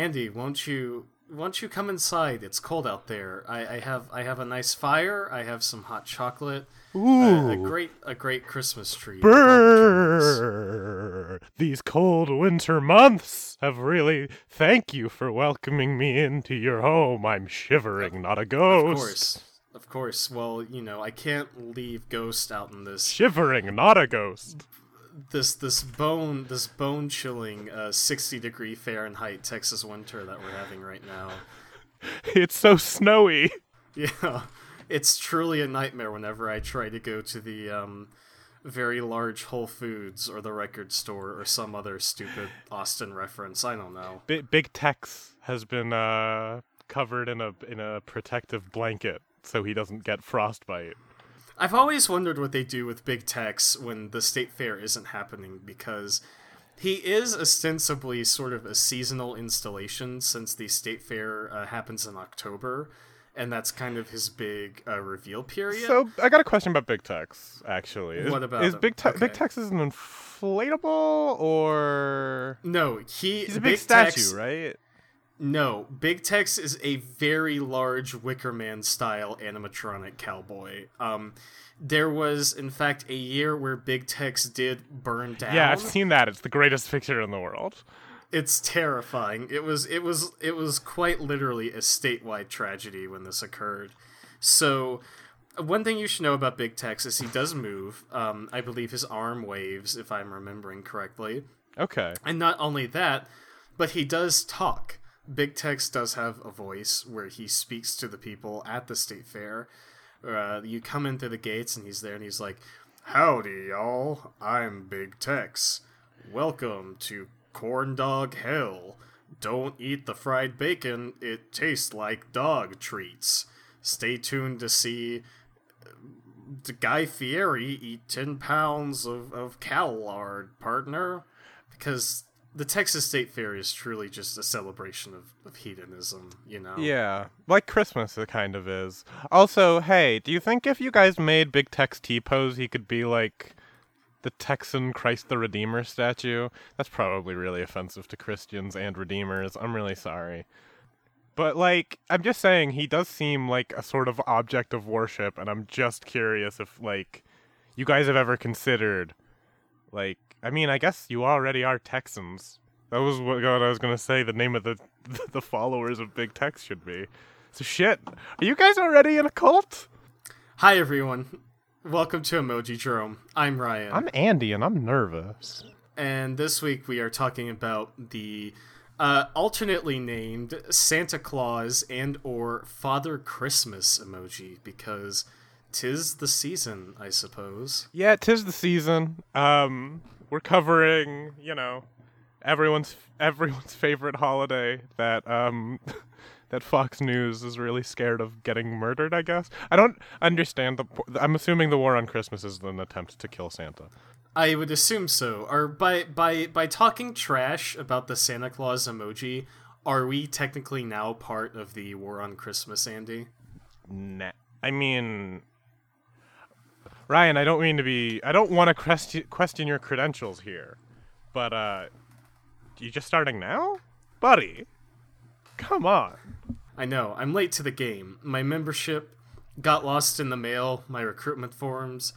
Andi, won't you won't you come inside? It's cold out there. I, I have I have a nice fire. I have some hot chocolate. Ooh. A, a great a great Christmas tree. Brrr. These cold winter months have really. Thank you for welcoming me into your home. I'm shivering, not a ghost. Of course. Of course. Well, you know, I can't leave Ghost out in this Shivering, not a ghost. This this bone this bone chilling uh, 60 degree Fahrenheit Texas winter that we're having right now. It's so snowy. Yeah, it's truly a nightmare whenever I try to go to the um, very large Whole Foods or the record store or some other stupid Austin reference. I don't know. Bi- Big Tex has been uh, covered in a in a protective blanket so he doesn't get frostbite. I've always wondered what they do with Big Tex when the state fair isn't happening because he is ostensibly sort of a seasonal installation since the state fair uh, happens in October. And that's kind of his big uh, reveal period. So I got a question about Big Tex. Actually, is, What about is him? Big Tex? Big Tex is an inflatable or no, he he's a big, statue, right? No, Big Tex is a very large Wicker Man style animatronic cowboy. Um, there was, in fact, a year where Big Tex did burn down. Yeah, I've seen that. It's the greatest picture in the world. It's terrifying. It was, it was, it was quite literally a statewide tragedy when this occurred. So, one thing you should know about Big Tex is he does move. Um, I believe his arm waves, if I'm remembering correctly. Okay. And not only that, but he does talk. Big Tex does have a voice where he speaks to the people at the state fair. Uh, you come in through the gates and he's there and he's like, Howdy, y'all. I'm Big Tex. Welcome to Corn Dog Hell. Don't eat the fried bacon, it tastes like dog treats. Stay tuned to see uh, Guy Fieri eat 10 pounds of, of cow lard, partner. Because the Texas State Fair is truly just a celebration of, of hedonism, you know? Yeah, like Christmas, it kind of is. Also, hey, do you think if you guys made Big Tex T pose, he could be like the Texan Christ the Redeemer statue? That's probably really offensive to Christians and Redeemers. I'm really sorry. But, like, I'm just saying, he does seem like a sort of object of worship, and I'm just curious if, like, you guys have ever considered, like, I mean, I guess you already are Texans. That was what what I was gonna say. The name of the the followers of Big Tex should be. So shit. Are you guys already in a cult? Hi, everyone. Welcome to Emojidrome. I'm Ryan. I'm Andi, and I'm nervous. and this week we are talking about the uh, alternately named Santa Claus and or Father Christmas emoji because tis the season, I suppose. Yeah, tis the season. Um, we're covering, you know, everyone's everyone's favorite holiday that um that Fox News is really scared of getting murdered. I guess I don't understand the. I'm assuming the war on Christmas is an attempt to kill Santa. I would assume so. Or by by by talking trash about the Santa Claus emoji, are we technically now part of the war on Christmas, Andi? Nah. I mean, Ryan, I don't mean to be. I don't want to question question your credentials here, but uh, you just starting now, buddy? Come on. I know, I'm late to the game. My membership got lost in the mail, my recruitment forms,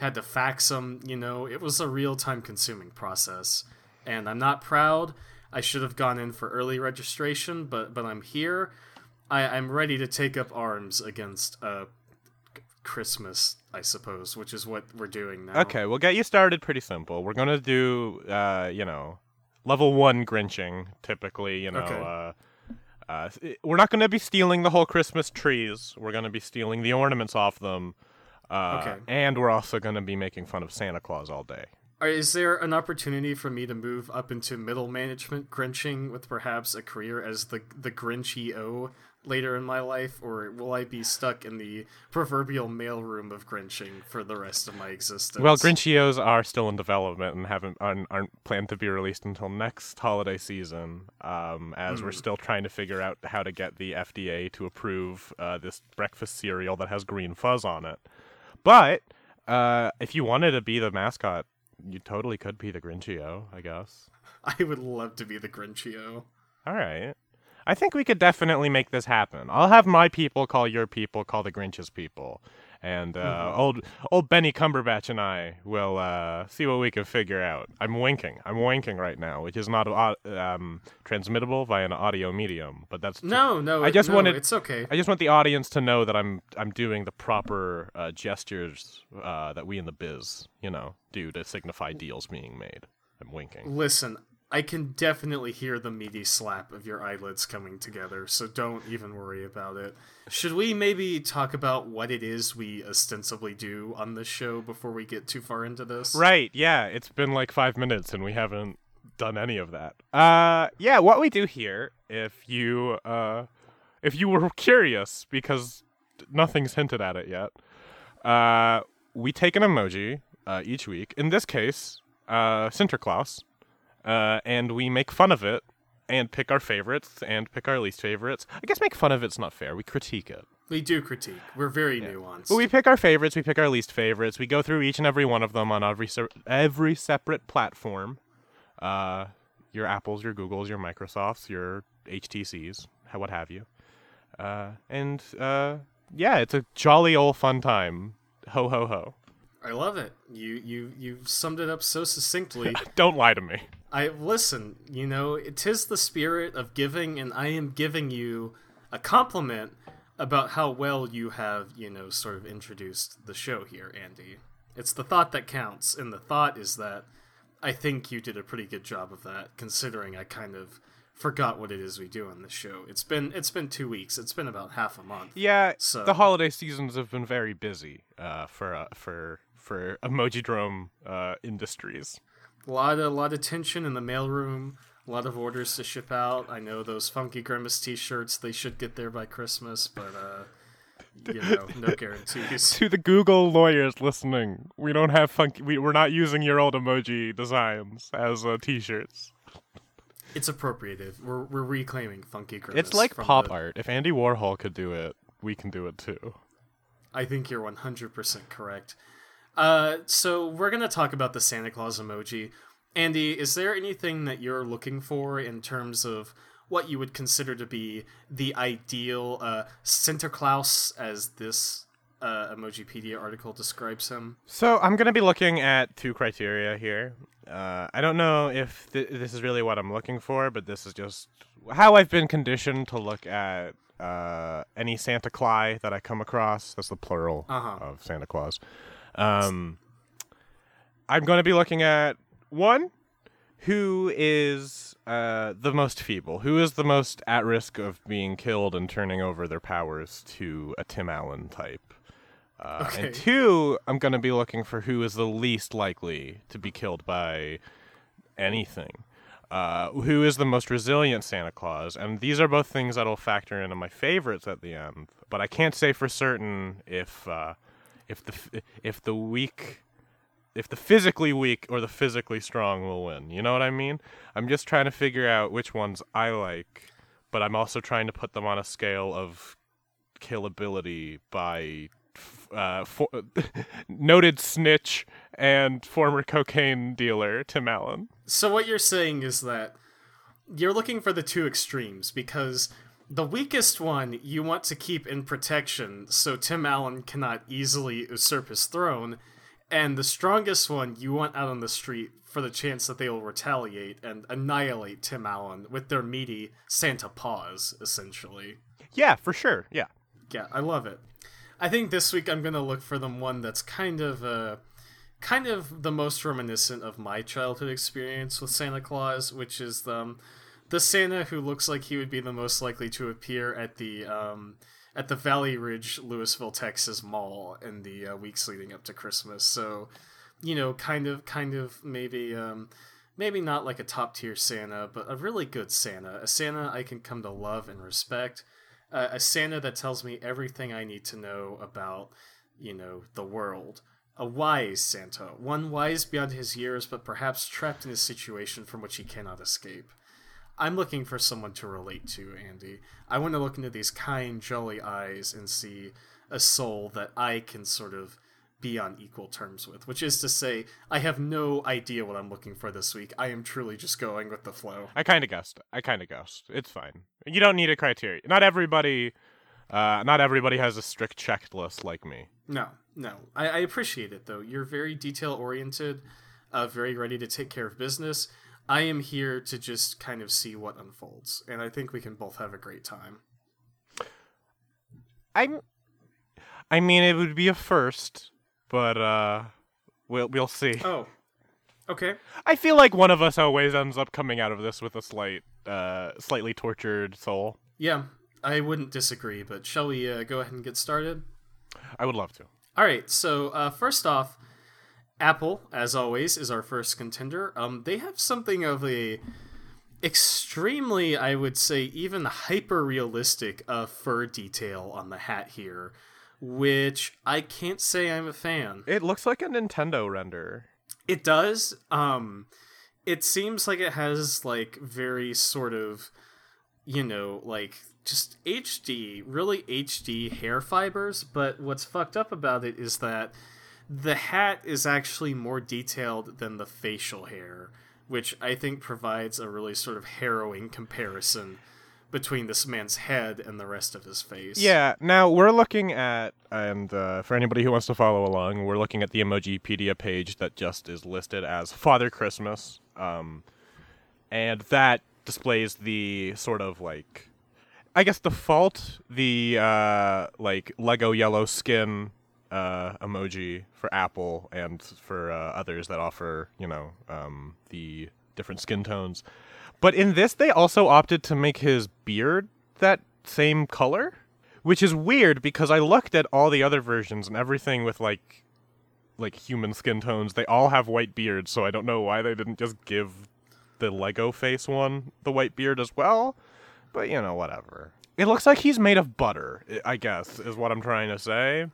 had to fax them, you know, it was a real time consuming process. And I'm not proud. I should have gone in for early registration, but but I'm here. I, I'm ready to take up arms against uh c- Christmas, I suppose, which is what we're doing now. Okay, we'll get you started pretty simple. We're gonna do, uh, you know, level one Grinching. Typically, you know, Okay. uh, uh, we're not gonna be stealing the whole Christmas trees. We're gonna be stealing the ornaments off them. Uh, Okay. And we're also gonna be making fun of Santa Claus all day. Is there an opportunity for me to move up into middle management Grinching with perhaps a career as the the Grinchio later in my life, or will I be stuck in the proverbial mailroom of Grinching for the rest of my existence? Well, Grinchios are still in development and haven't aren't, aren't planned to be released until next holiday season. Um, as we're still trying to figure out how to get the FDA to approve uh, this breakfast cereal that has green fuzz on it. But uh, if you wanted to be the mascot, you totally could be the Grinchio, I guess. I would love to be the Grinchio. All right. I think we could definitely make this happen. I'll have my people call your people call the Grinch's people, and uh, Mm-hmm. old old Benny Cumberbatch and I will uh, see what we can figure out. I'm winking. I'm winking right now, which is not um, transmittable via an audio medium, but that's No, no. I it- just no, wanted- It's okay. I just want the audience to know that I'm I'm doing the proper uh, gestures uh, that we in the biz, you know, do to signify deals being made. I'm winking. Listen, I can definitely hear the meaty slap of your eyelids coming together, so don't even worry about it. Should we maybe talk about what it is we ostensibly do on this show before we get too far into this? Right, yeah, it's been like five minutes and we haven't done any of that. Uh, yeah, what we do here, if you uh, if you were curious, because nothing's hinted at it yet, uh, we take an emoji uh, each week. In this case, uh, Sinterklaas, uh, and we make fun of it and pick our favorites and pick our least favorites. I guess make fun of it's not fair. We critique it. We do critique. We're very nuanced. But we pick our favorites, we pick our least favorites. We go through each and every one of them on every se- every separate platform. Uh, your Apples, your Googles, your Microsofts, your HTCs, what have you. Uh, and uh, yeah, it's a jolly old fun time. Ho ho ho! I love it. You you you summed it up so succinctly. Don't lie to me. I listen, you know, it is the spirit of giving and I am giving you a compliment about how well you have, you know, sort of introduced the show here, Andi. It's the thought that counts, and the thought is that I think you did a pretty good job of that, considering I kind of forgot what it is we do on the show. It's been it's been two weeks. It's been about half a month. Yeah, So- the holiday seasons have been very busy uh, for uh, for for Emojidrome uh, Industries. A lot of lot of tension in the mailroom. A lot of orders to ship out. I know those funky grimace T-shirts. They should get there by Christmas, but uh, you know, no guarantees. to the Google lawyers listening, we don't have funky. We, we're not using your old emoji designs as uh, t-shirts. It's appropriative. We're we're reclaiming funky grimace. It's like pop the- art. If Andy Warhol could do it, we can do it too. I think you're 100% correct. Uh, so we're gonna talk about the Santa Claus emoji. Andi, is there anything that you're looking for in terms of what you would consider to be the ideal uh, Santa Claus, as this uh, Emojipedia article describes him? So I'm gonna be looking at two criteria here. Uh, I don't know if th- this is really what I'm looking for, but this is just how I've been conditioned to look at uh, any Santa Claus that I come across. That's the plural Uh-huh. of Santa Claus. Um, I'm going to be looking at one who is uh, the most feeble, who is the most at risk of being killed and turning over their powers to a Tim Allen type. Uh, Okay. And two, I'm going to be looking for who is the least likely to be killed by anything. Uh, who is the most resilient Santa Claus? And these are both things that'll factor into my favorites at the end. But I can't say for certain if uh, if the if the weak if the physically weak or the physically strong will win. You know what I mean? I'm just trying to figure out which ones I like, but I'm also trying to put them on a scale of killability by uh, for- noted snitch and former cocaine dealer Tim Allen. So what you're saying is that you're looking for the two extremes because the weakest one you want to keep in protection so Tim Allen cannot easily usurp his throne, and the strongest one you want out on the street for the chance that they will retaliate and annihilate Tim Allen with their meaty Santa paws, essentially. Yeah, for sure. Yeah. Yeah, I love it. I think this week I'm gonna look for the one that's kind of uh, kind of the most reminiscent of my childhood experience with Santa Claus, which is the um, the Santa who looks like he would be the most likely to appear at the um, at the Valley Ridge, Lewisville, Texas mall in the uh, weeks leading up to Christmas. So, you know, kind of, kind of maybe. Um, Maybe not like a top tier Santa, but a really good Santa. A Santa I can come to love and respect uh, a Santa that tells me everything I need to know about, you know, the world. A wise Santa, one wise beyond his years, but perhaps trapped in a situation from which he cannot escape. I'm looking for someone to relate to, Andi. I want to look into these kind, jolly eyes and see a soul that I can sort of be on equal terms with. Which is to say, I have no idea what I'm looking for this week. I am truly just going with the flow. I kind of guessed. I kind of guessed. It's fine. You don't need a criteria. Not everybody. Uh, not everybody has a strict checklist like me. No, no. I, I appreciate it though. You're very detail oriented, uh, very ready to take care of business. I am here to just kind of see what unfolds, and I think we can both have a great time. I'm. I mean, it would be a first, but uh, we'll we'll see. Oh, okay. I feel like one of us always ends up coming out of this with a slight, uh, slightly tortured soul. Yeah, I wouldn't disagree. But shall we uh, go ahead and get started? I would love to. All right. So uh, first off, Apple, as always, is our first contender. Um, they have something of a extremely, I would say, even hyper realistic uh, fur detail on the hat here, which I can't say I'm a fan. It looks like a Nintendo render. It does. Um, it seems like it has like very sort of, you know, like just HD, really HD hair fibers. But what's fucked up about it is that the hat is actually more detailed than the facial hair, which I think provides a really sort of harrowing comparison between this man's head and the rest of his face. Yeah. Now we're looking at, and uh, for anybody who wants to follow along, we're looking at the Emojipedia page that just is listed as Father Christmas, um, and that displays the sort of like, I guess default the uh, like Lego yellow skin uh, emoji for Apple and for uh, others that offer, you know, um, the different skin tones. But in this, they also opted to make his beard that same color, which is weird because I looked at all the other versions and everything with like, like human skin tones. They all have white beards, so I don't know why they didn't just give the Lego face one the white beard as well. But you know, whatever. It looks like he's made of butter. I guess is what I'm trying to say.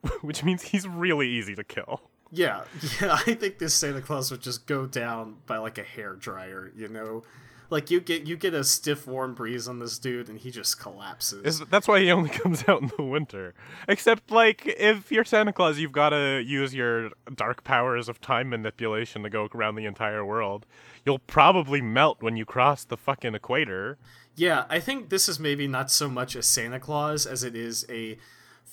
which means he's really easy to kill. Yeah, yeah, I think this Santa Claus would just go down by like a hair dryer, you know? Like you get you get a stiff warm breeze on this dude and he just collapses. Is, that's why he only comes out in the winter. Except like if you're Santa Claus, you've got to use your dark powers of time manipulation to go around the entire world. You'll probably melt when you cross the fucking equator. Yeah, I think this is maybe not so much a Santa Claus as it is a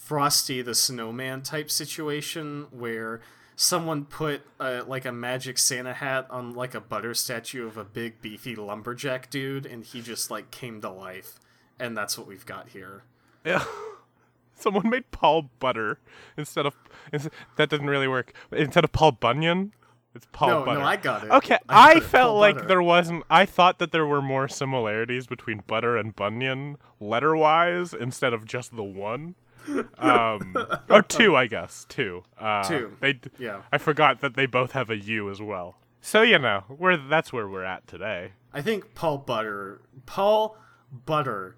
Frosty the Snowman type situation where someone put uh, like a magic Santa hat on like a butter statue of a big beefy lumberjack dude, and he just like came to life, and that's what we've got here. Yeah. Someone made Paul Butter instead of that didn't really work. Instead of Paul Bunyan, it's Paul no, Butter. No, I got it. Okay, I, I felt like Butter. there wasn't. I thought that there were more similarities between Butter and Bunyan letter wise instead of just the one um, or two, I guess. Two. Uh, two. They. Yeah. I forgot that they both have a U as well. So you know, we're that's where we're at today. I think Paul Butter, Paul Butter,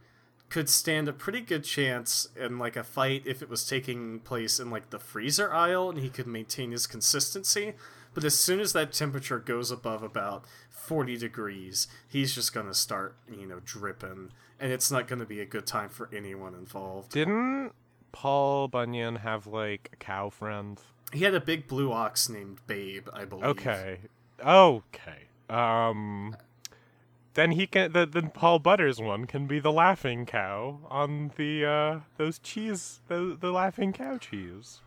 could stand a pretty good chance in like a fight if it was taking place in like the freezer aisle and he could maintain his consistency. But as soon as that temperature goes above about 40 degrees, he's just going to start, you know, dripping. And it's not going to be a good time for anyone involved. Didn't Paul Bunyan have like a cow friend? He had a big blue ox named Babe, I believe. Okay. Okay. Um then he can the then Paul Butters one can be the laughing cow on the uh those cheese the the laughing cow cheese.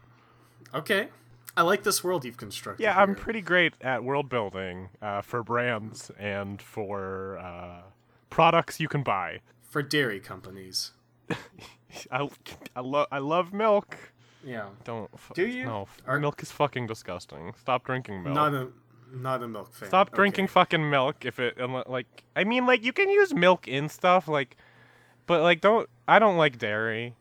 Okay. I like this world you've constructed. Yeah. I'm pretty great at world building uh, for brands and for uh, products you can buy. For dairy companies. I, I love I love milk. Yeah. Don't. Do you? No. Are- milk is fucking disgusting. Stop drinking milk. Not a not a milk fan. Stop Okay. drinking fucking milk if it like. I mean, like you can use milk in stuff like, but like don't. I don't like dairy.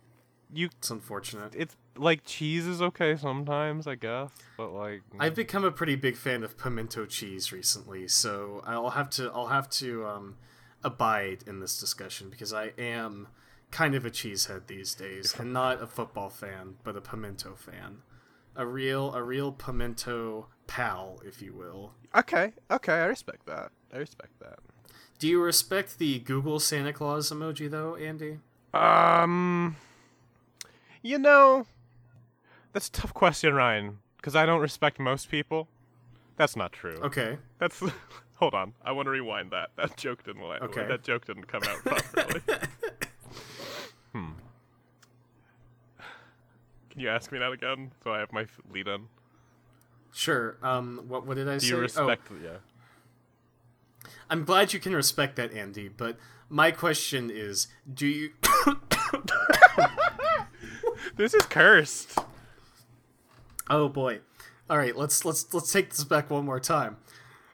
You. It's unfortunate. It's like cheese is okay sometimes, I guess, but like. I've become a pretty big fan of pimento cheese recently, so I'll have to I'll have to um, abide in this discussion because I am kind of a cheesehead these days, and not a football fan, but a pimento fan, a real a real pimento pal, if you will. Okay. Okay. I respect that. I respect that. Do you respect the Google Santa Claus emoji though, Andi? Um. You know, That's a tough question, Ryan, because I don't respect most people. That's not true. Okay. That's hold on. I want to rewind that. That joke didn't land. Okay. That joke didn't come out properly. Hmm. Can you ask me that again so I have my lead in? Sure. Um. What What did I Do say? you Oh, respect? Yeah. I'm glad you can respect that, Andi. But my question is, do you? This is cursed. oh boy. All right. Let's let's let's take this back one more time.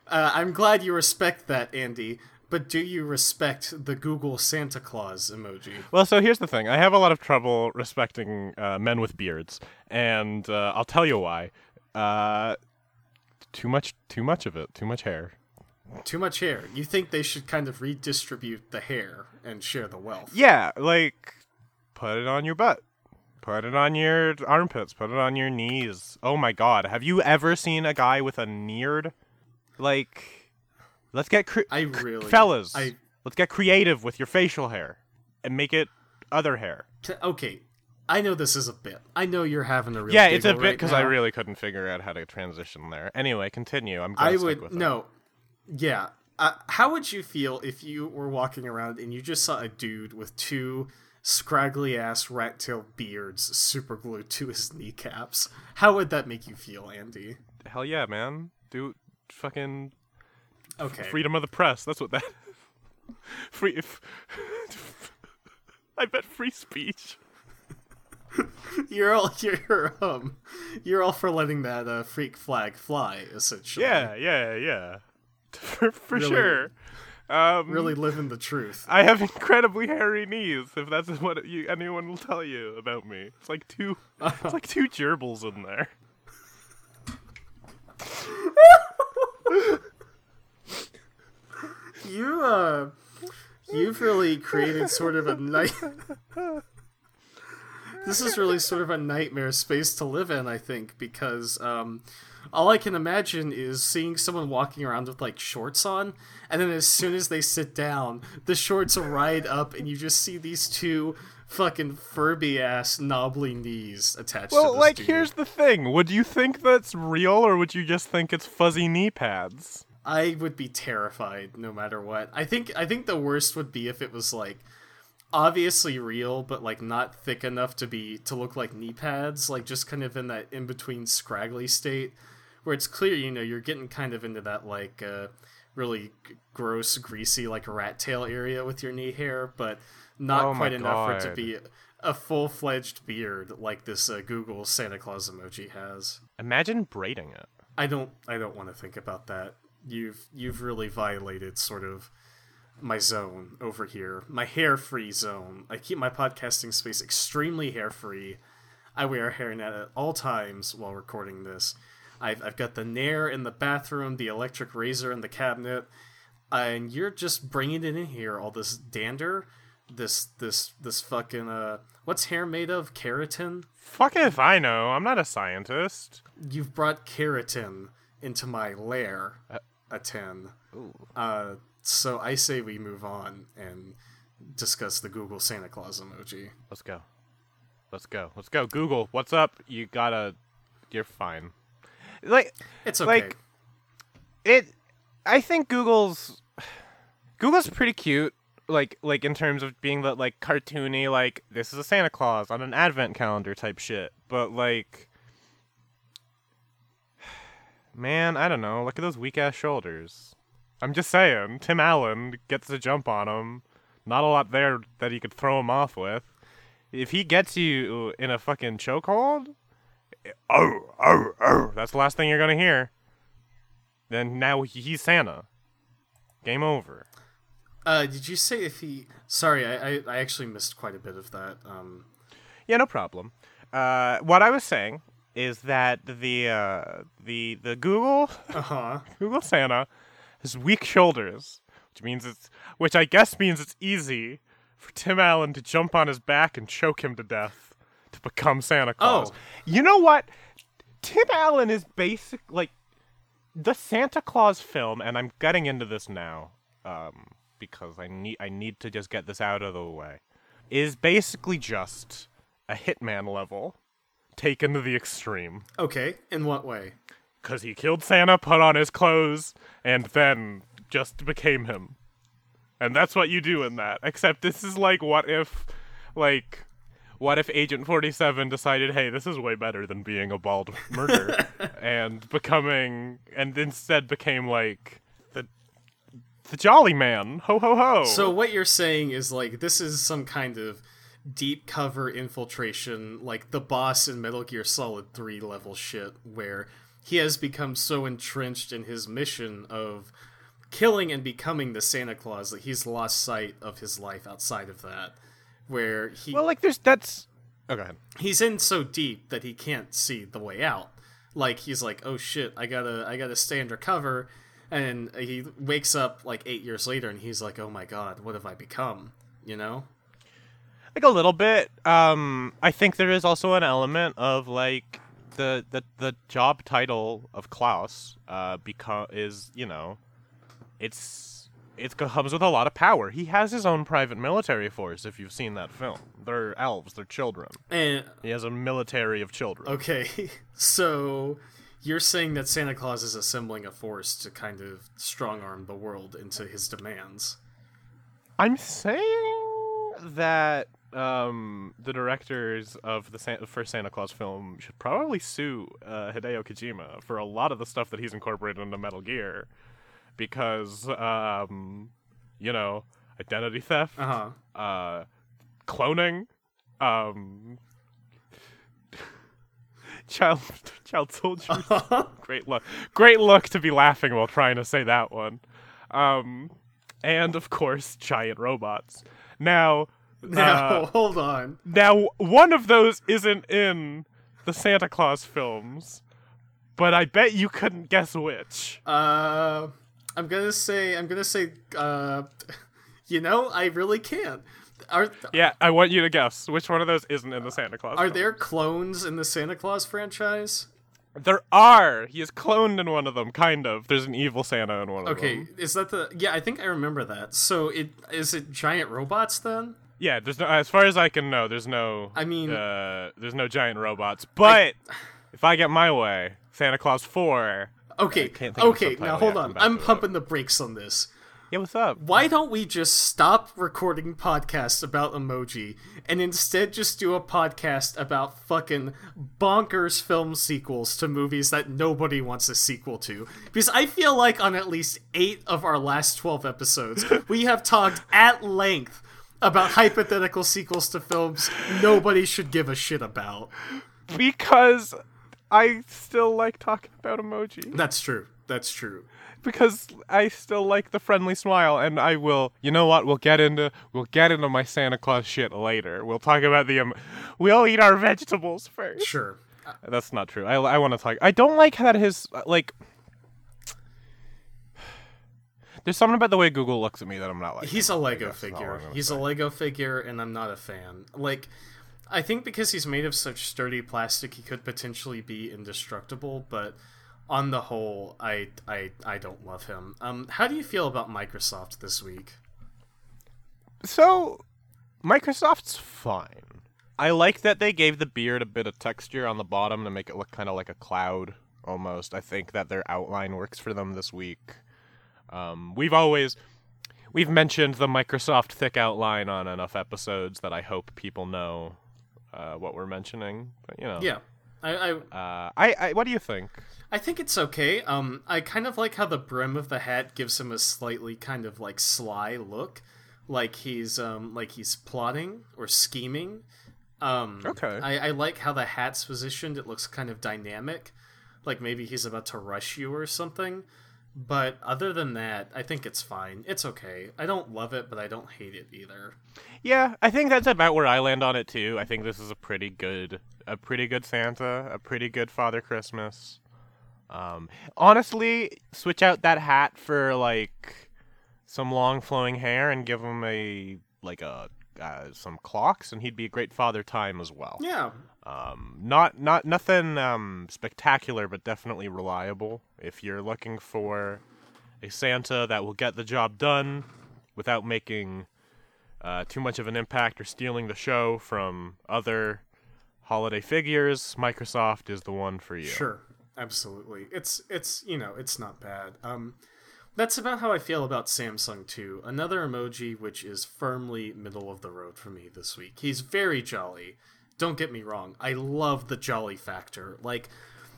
Uh, I'm glad you respect that, Andi. But do you respect the Google Santa Claus emoji? Well, so here's the thing. I have a lot of trouble respecting uh, men with beards, and uh, I'll tell you why. Uh, too much, too much of it. Too much hair. Too much hair. You think they should kind of redistribute the hair and share the wealth? Yeah, like put it on your butt. Put it on your armpits. Put it on your knees. Oh my god. Have you ever seen a guy with a neared? Like, let's get cre- I really, fellas. I Let's get creative with your facial hair and make it other hair. t- okay. I know this is a bit. I know you're having a real. Yeah, it's a bit right because I really couldn't figure out how to transition there. Anyway, continue. I'm. I would with it. no. Yeah. Uh, how would you feel if you were walking around and you just saw a dude with two scraggly ass rat tail beards super glued to his kneecaps? How would that make you feel, Andi? Hell yeah, man. Do fucking Okay. freedom of the press. That's what that. free. If, I bet free speech. You're all you're um you're all for letting that uh, freak flag fly, essentially. Yeah, yeah, yeah. For, for Really- sure. Um, Really living the truth. I have incredibly hairy knees. If that's what you, anyone will tell you about me, it's like two. It's like two gerbils in there. You uh you've really created sort of a night This is really sort of a nightmare space to live in, I think, because um all I can imagine is seeing someone walking around with like shorts on, and then as soon as they sit down, the shorts ride up, and you just see these two fucking Furby ass knobbly knees attached to Well, like dude. here's the thing: would you think that's real, or would you just think it's fuzzy knee pads? I would be terrified no matter what. I think I think the worst would be if it was like obviously real but like not thick enough to be to look like knee pads, like just kind of in that in between scraggly state where it's clear, you know, you're getting kind of into that like uh really gross greasy like rat tail area with your knee hair, but not Oh quite enough for it to be a full-fledged beard like this uh, Google Santa Claus emoji has. Imagine braiding it. I don't I don't want to think about that. You've you've really violated sort of my zone over here. My hair free zone. I keep my podcasting space extremely hair free. I wear a hairnet at all times while recording this. I've, I've got the Nair in the bathroom, the electric razor in the cabinet, and you're just bringing it in here. All this dander, this this this fucking uh, what's hair made of? Keratin. Fuck if I know. I'm not a scientist. You've brought keratin into my lair. A 10. Uh, so I say we move on and discuss the Google Santa Claus emoji. Let's go. Let's go. Let's go. Google, what's up? You gotta. You're fine. Like It's okay. Like- it. I think Google's. Google's pretty cute. Like like in terms of being the like cartoony like this is a Santa Claus on an advent calendar type shit. But like. Man, I don't know. Look at those weak ass shoulders. I'm just saying, Tim Allen gets a jump on him. Not a lot there that he could throw him off with. If he gets you in a fucking chokehold, oh, oh, oh, that's the last thing you're gonna hear. Then now he's Santa. Game over. uh, did you say if he. Sorry, I, I, I actually missed quite a bit of that. Um, Yeah, no problem. Uh, what I was saying is that the uh, the the Google uh huh. Google Santa has weak shoulders, which means it's which I guess means it's easy for Tim Allen to jump on his back and choke him to death to become Santa Claus. Oh. You know what? Tim Allen is basic like the Santa Claus film, and I'm getting into this now um, because I need I need to just get this out of the way. Is basically just a Hitman level taken to the extreme. Okay, in what way? Because he killed Santa, put on his clothes, and then just became him. And that's what you do in that. Except this is like, what if, like, what if Agent 47 decided, hey, this is way better than being a bald murderer, and becoming, and instead became like the the jolly man, ho ho ho. So what you're saying is like this is some kind of deep cover infiltration, like the boss in Metal Gear Solid 3 level shit, where he has become so entrenched in his mission of killing and becoming the Santa Claus that he's lost sight of his life outside of that. Where he well, like there's that's. Oh, go ahead. he's in so deep that he can't see the way out. Like he's like, oh shit, I gotta I gotta stay undercover, and he wakes up like eight years later, and he's like, oh my god, what have I become? You know? Like a little bit. Um, I think there is also an element of like the the the job title of Claus uh become is you know, it's it comes with a lot of power. He has his own private military force. If you've seen that film, they're elves, they're children. And He has a military of children. okay, so you're saying that Santa Claus is assembling a force to kind of strong arm the world into his demands. I'm saying that um, the directors of the San- first Santa Claus film should probably sue uh, Hideo Kojima for a lot of the stuff that he's incorporated into Metal Gear, because um, you know, identity theft, Uh huh. uh, cloning, um, child child soldiers. great look, great look to be laughing while trying to say that one. Um, and of course, giant robots. Now, Now uh, hold on. now one of those isn't in the Santa Claus films, but I bet you couldn't guess which. Uh, I'm gonna say I'm gonna say uh, you know I really can't. Are Yeah, I want you to guess which one of those isn't in the Santa Claus. are film. there clones in the Santa Claus franchise? There are. He is cloned in one of them, kind of. There's an evil Santa in one of them. Okay, is that the? Yeah, I think I remember that. So it is it giant robots then? Yeah, there's no. As far as I can know, there's no. I mean- uh, there's no giant robots. But if I get my way, Santa Claus Four. Okay, can't think of okay. Now hold on. I'm to it. pumping the brakes on this. Yeah, what's up? Why don't we just stop recording podcasts about emoji and instead just do a podcast about fucking bonkers film sequels to movies that nobody wants a sequel to? Because I feel like on at least eight of our last 12 episodes, we have talked at length about hypothetical sequels to films nobody should give a shit about. Because I still like talking about emoji. That's true. That's true. Because I still like the friendly smile, and I will. You know what? We'll get into we'll get into my Santa Claus shit later. We'll talk about the. Um, we'll eat our vegetables first. Sure. That's not true. I, I want to talk. I don't like that his like. There's something about the way Google looks at me that I'm not like. He's a Lego guess is all figure. He's a Lego figure, and I'm not a fan. Like, I think because he's made of such sturdy plastic, he could potentially be indestructible. But on the whole, I I I don't love him. Um, how do you feel about Microsoft this week? So, Microsoft's fine. I like that they gave the beard a bit of texture on the bottom to make it look kind of like a cloud almost. I think that their outline works for them this week. Um, we've always we've mentioned the Microsoft thick outline on enough episodes that I hope people know uh, what we're mentioning. But you know, Yeah, I I, Uh, I, I what do you think? I think it's okay. Um, I kind of like how the brim of the hat gives him a slightly kind of like sly look, like he's um like he's plotting or scheming. Um, Okay. I, I like how the hat's positioned. It looks kind of dynamic, like maybe he's about to rush you or something. But other than that, I think it's fine. It's okay. I don't love it, but I don't hate it either. Yeah, I think that's about where I land on it too. I think this is a pretty good, a pretty good Santa, a pretty good Father Christmas. Um, honestly, switch out that hat for like some long flowing hair and give him a like a uh, some clocks, and he'd be a great Father Time as well. Yeah, Um, not not nothing um spectacular, but definitely reliable. If you're looking for a Santa that will get the job done without making uh, too much of an impact or stealing the show from other holiday figures, Microsoft is the one for you. Sure, absolutely. It's it's you know it's not bad. Um, that's about how I feel about Samsung too. Another emoji which is firmly middle of the road for me this week. He's very jolly. Don't get me wrong. I love the jolly factor. Like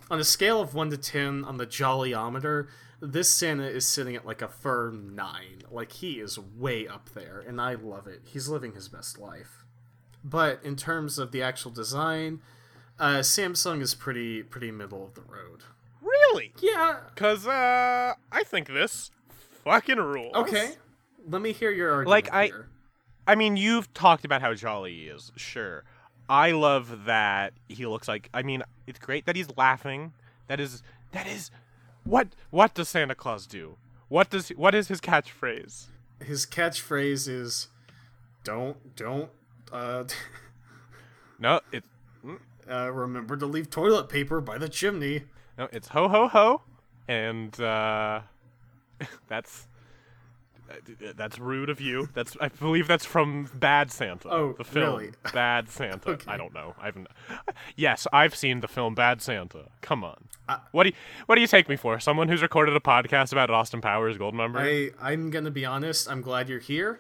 on a scale of one to ten on the jollyometer, this Santa is sitting at like a firm nine. Like he is way up there, and I love it. He's living his best life. But in terms of the actual design, uh, Samsung is pretty pretty middle of the road. Really? Yeah. Cause uh, I think this fucking rules. Okay. Let me hear your argument. Like, I- here. I mean, you've talked about how jolly he is. Sure. I love that he looks like. I mean, it's great that he's laughing. That is. That is. What What does Santa Claus do? What does What is his catchphrase? his catchphrase is, "Don't don't uh, No, it. uh remember to leave toilet paper by the chimney." No, it's ho ho ho, and uh, that's that's rude of you. That's I believe that's from Bad Santa. Oh, the film really? Bad Santa. Okay. I don't know. I haven't. Yes, I've seen the film Bad Santa. Come on. Uh, what do you What do you take me for? Someone who's recorded a podcast about Austin Powers Goldmember? I I'm gonna be honest. I'm glad you're here.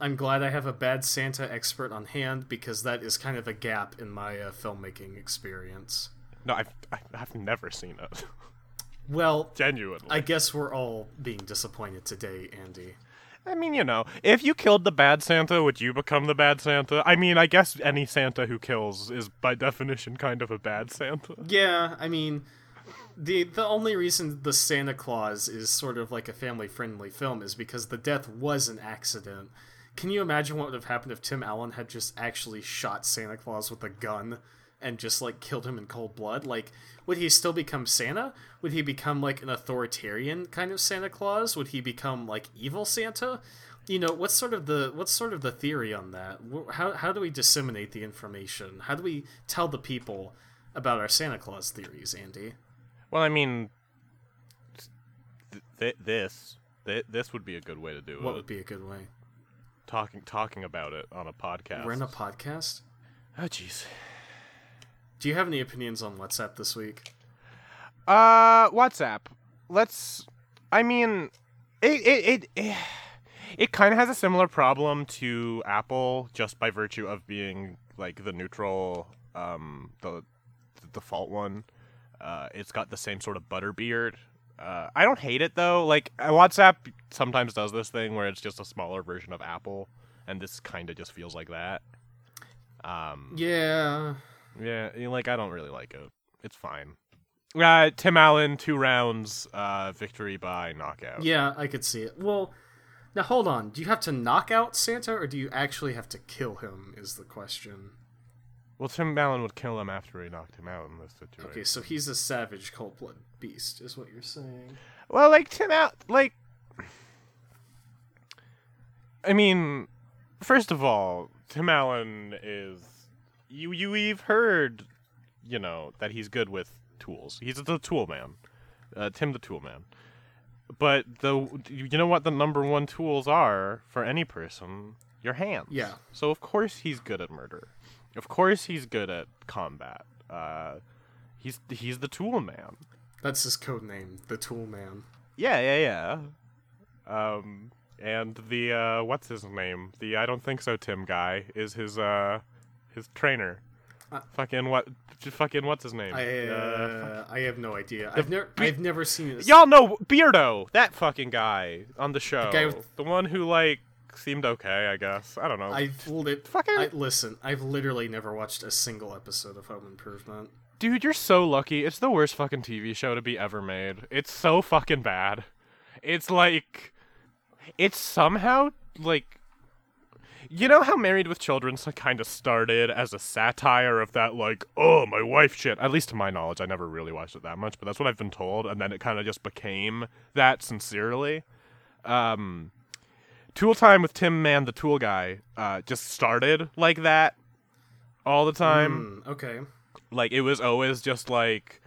I'm glad I have a bad Santa expert on hand because that is kind of a gap in my uh, filmmaking experience. No, I've I've never seen it. Well, Genuinely. I guess we're all being disappointed today, Andi. I mean, you know, if you killed the bad Santa, would you become the bad Santa? I mean, I guess any Santa who kills is by definition kind of a bad Santa. Yeah, I mean, the the only reason the Santa Claus is sort of like a family friendly film is because the death was an accident. Can you imagine what would have happened if Tim Allen had just actually shot Santa Claus with a gun and just like killed him in cold blood? Like, would he still become Santa? Would he become like an authoritarian kind of Santa Claus? Would he become like evil Santa? You know, what's sort of the what's sort of the theory on that? How how do we disseminate the information? How do we tell the people about our Santa Claus theories, Andi? Well, I mean, th- th- this th- this would be a good way to do What it. would be a good way? Talking talking about it on a podcast. We're in a podcast. oh, jeez. Do you have any opinions on WhatsApp this week? Uh, WhatsApp. Let's. I mean, it it it. It, kind of has a similar problem to Apple, just by virtue of being like the neutral, um, the, the default one. Uh, it's got the same sort of butterbeard. Uh, I don't hate it though. Like uh, WhatsApp sometimes does this thing where it's just a smaller version of Apple, and this kind of just feels like that. Um, Yeah. Yeah, you know, like I don't really like it. It's fine. Uh, Tim Allen, two rounds, uh, victory by knockout. Yeah, I could see it. Well, now hold on. Do you have to knock out Santa or do you actually have to kill him is the question. Well, Tim Allen would kill him after he knocked him out in this situation. Okay, so he's a savage cold-blooded beast is what you're saying. Well, like Tim Allen, like, I mean, first of all, Tim Allen is you. You we've heard, you know, that he's good with tools. He's the tool man, uh, Tim the tool man. But the you know what the number one tools are for any person? Your hands. Yeah. So of course he's good at murder. Of course he's good at combat. Uh, he's he's the tool man. That's his code name, the Tool Man. Yeah, yeah, yeah. Um, and the uh, what's his name? The I don't think so Tim guy is his uh his trainer. Uh, fucking what? Fucking what's his name? I Uh, uh, I have no idea. I've never I've never seen it. Y'all know Beardo, that fucking guy on the show. guy with- the one who like seemed okay, I guess. I don't know. I've Fucking- I, listen. I've literally never watched a single episode of Home Improvement. Dude, you're so lucky. It's the worst fucking TV show to be ever made. It's so fucking bad. It's like it's somehow like you know how Married with Children kind of started as a satire of that like, oh, my wife shit. At least to my knowledge, I never really watched it that much, but that's what I've been told and then it kind of just became that sincerely. Um Tool Time with Tim Man the Tool Guy uh just started like that all the time Hmm, okay. like it was always just like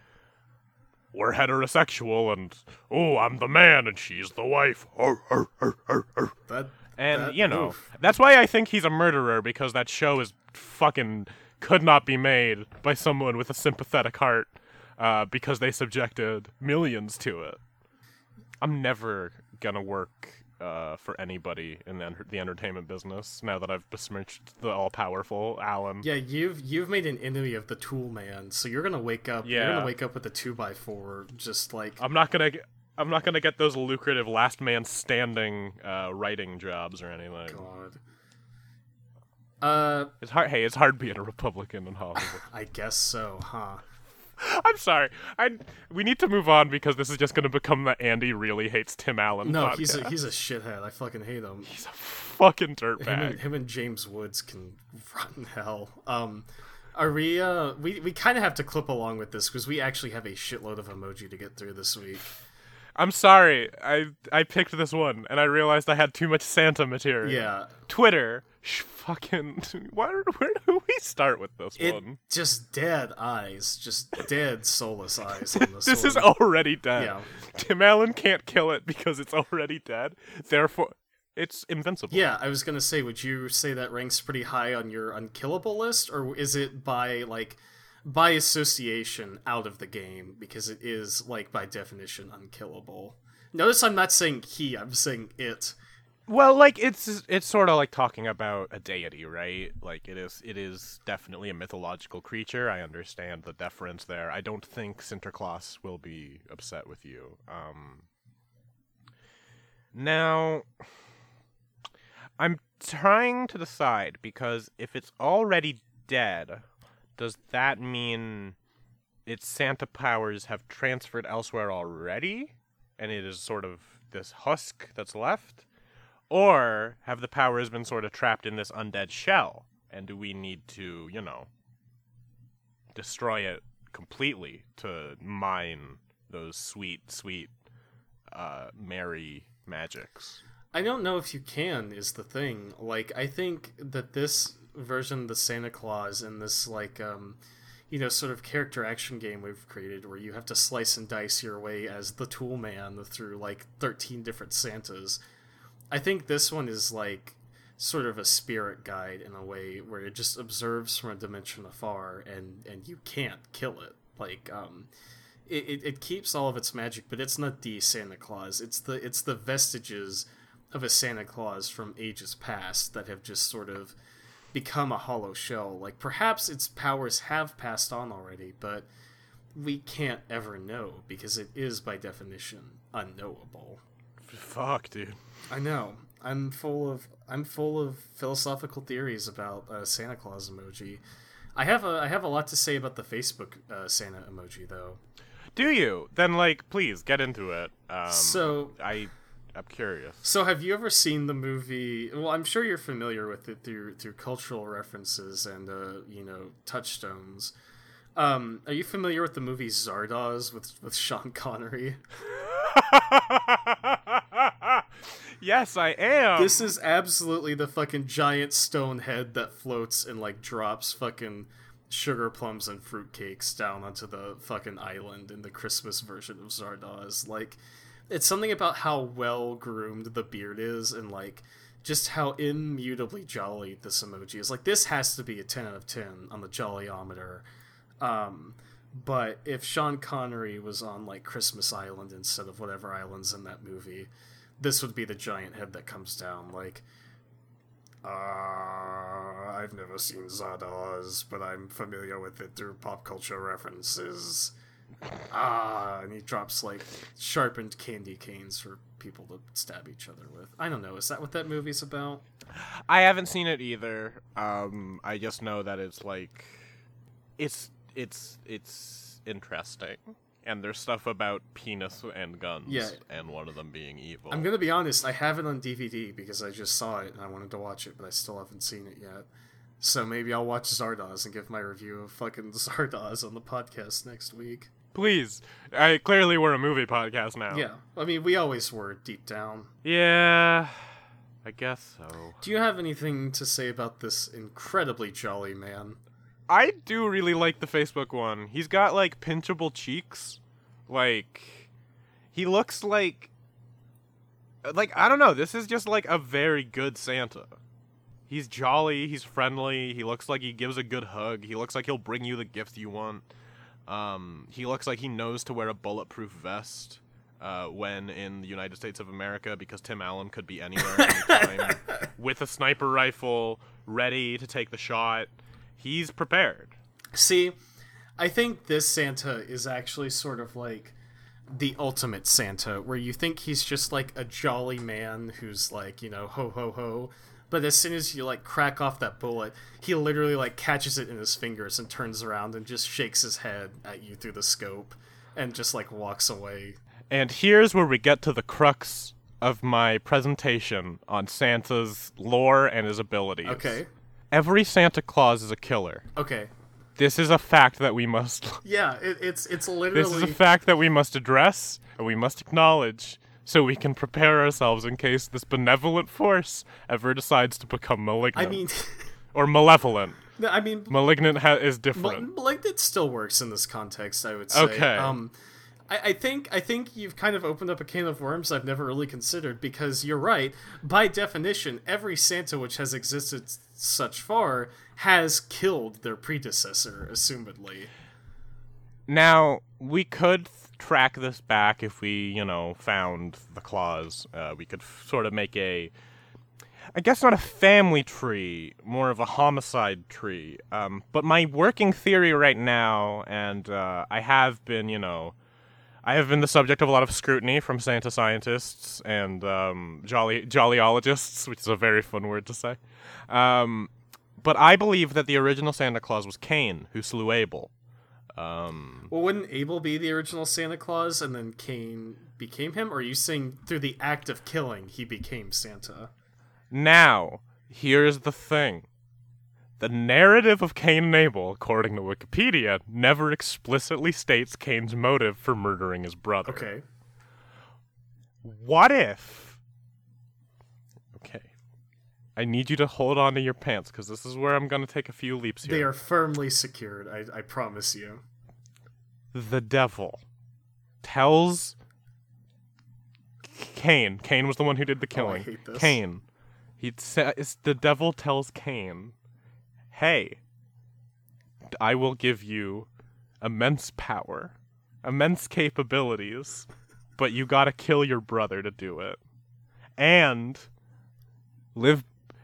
we're heterosexual and oh i'm the man and she's the wife arr, arr, arr. That and That- you know oof. that's why i think he's a murderer because that show is fucking could not be made by someone with a sympathetic heart uh, because they subjected millions to it. I'm never gonna work uh, for anybody in the, enter- the entertainment business now that I've besmirched the all-powerful Allen. Yeah, you've you've made an enemy of the tool man, so you're gonna wake up. Yeah. You're gonna wake up with a two by four, just like I'm not gonna. I'm not gonna get those lucrative last man standing uh, writing jobs or anything. God. Uh, It's hard. Hey, it's hard being a Republican in Hollywood. I guess so, huh? I'm sorry. I we need to move on because this is just going to become the Andi really hates Tim Allen. No, podcast. he's a he's a shithead. I fucking hate him. he's a fucking Him dirtbag. and, him and James Woods can rot in hell. Um, are we? Uh, we we kind of have to clip along with this because we actually have a shitload of emoji to get through this week. I'm sorry. I I picked this one and I realized I had too much Santa material. Yeah, Twitter. Sh- fucking. Where where do we start with this it one? just dead eyes, just dead soulless eyes on this. This is already dead. Yeah. Tim Allen can't kill it because it's already dead. Therefore, it's invincible. Yeah, I was gonna say, would you say that ranks pretty high on your unkillable list, or is it by like by association out of the game because it is like by definition unkillable? Notice I'm not saying he, I'm saying it. Well, like it's it's sort of like talking about a deity, right? Like it is it is definitely a mythological creature. I understand the deference there. I don't think Sinterklaas will be upset with you. Um Now I'm trying to decide because if it's already dead, does that mean its Santa powers have transferred elsewhere already and it is sort of this husk that's left? Or have the powers been sort of trapped in this undead shell? And do we need to, you know, destroy it completely to mine those sweet, sweet, uh, merry magics? I don't know if you can is the thing. Like I think that this version of the Santa Claus and this like um you know sort of character action game we've created where you have to slice and dice your way as the tool man through like 13 different Santas. I think this one is like sort of a spirit guide in a way where it just observes from a dimension afar and and you can't kill it. Like um it, it, it keeps all of its magic, but it's not the Santa Claus. It's the it's the vestiges of a Santa Claus from ages past that have just sort of become a hollow shell. Like perhaps its powers have passed on already, but we can't ever know because it is by definition unknowable. Fuck, dude. I know. I'm full of I'm full of philosophical theories about uh, Santa Claus emoji. I have a I have a lot to say about the Facebook uh, Santa emoji though. Do you? Then, like, please get into it. Um, So I, I'm curious. So have you ever seen the movie? Well, I'm sure you're familiar with it through through cultural references and uh, you know touchstones. Um, are you familiar with the movie Zardoz with with Sean Connery? yes, I am. This is absolutely the fucking giant stone head that floats and like drops fucking sugar plums and fruitcakes down onto the fucking island in the Christmas version of Zardoz. Like, it's something about how well groomed the beard is and like just how immutably jolly this emoji is. Like, this has to be a 10 out of 10 on the jollyometer. Um, but if Sean Connery was on like Christmas Island instead of whatever islands in that movie, this would be the giant head that comes down. Like, uh, I've never seen Zardoz, but I'm familiar with it through pop culture references. Ah, and he drops like sharpened candy canes for people to stab each other with. I don't know. Is that what that movie's about? I haven't seen it either. Um, I just know that it's like, it's it's it's interesting, and there's stuff about penis and guns, Yeah. and one of them being evil. I'm gonna be honest. I have it on DVD because I just saw it and I wanted to watch it, but I still haven't seen it yet. So maybe I'll watch Zardoz and give my review of fucking Zardoz on the podcast next week. Please, I clearly we're a movie podcast now. Yeah, I mean we always were deep down. Yeah, I guess so. Do you have anything to say about this incredibly jolly man? I do really like the Facebook one. He's got like pinchable cheeks. Like he looks like like I don't know, this is just like a very good Santa. He's jolly. He's friendly. He looks like he gives a good hug. He looks like he'll bring you the gift you want. Um, he looks like he knows to wear a bulletproof vest uh, when in the United States of America because Tim Allen could be anywhere anytime with a sniper rifle ready to take the shot. He's prepared. See, I think this Santa is actually sort of like the ultimate Santa, where you think he's just like a jolly man who's like, you know, ho ho ho. But as soon as you like crack off that bullet, he literally like catches it in his fingers and turns around and just shakes his head at you through the scope and just like walks away. And here's where we get to the crux of my presentation on Santa's lore and his abilities. Okay. Every Santa Claus is a killer. Okay. This is a fact that we must Yeah, it, it's it's literally. This is a fact that we must address and we must acknowledge so we can prepare ourselves in case this benevolent force ever decides to become malignant I mean or malevolent. no, I mean Malignant ha- is different. Mal- like it still works in this context, I would say. Okay. Um, I, I think I think you've kind of opened up a can of worms I've never really considered because you're right. By definition, every Santa which has existed such far has killed their predecessor, assumedly. Now, we could track this back if we, you know, found the clause. Uh, we could f- sort of make a, I guess not a family tree, more of a homicide tree. Um, but my working theory right now, and uh, I have been, you know, I have been the subject of a lot of scrutiny from Santa scientists and um, jolly jollyologists, which is a very fun word to say. Um, but I believe that the original Santa Claus was Cain, who slew Abel. Um, Well, wouldn't Abel be the original Santa Claus and then Cain became him? Or are you saying through the act of killing he became Santa? Now, here's the thing. The narrative of Cain and Abel, according to Wikipedia, never explicitly states Cain's motive for murdering his brother. Okay. What if. I need you to hold on to your pants because this is where I'm going to take a few leaps here. They are firmly secured, I, I promise you. the devil tells Cain. Cain was the one who did the oh, killing. hate this. Cain. He says the devil tells Cain, "Hey, I will give you immense power, immense capabilities, but you got to kill your brother to do it. And live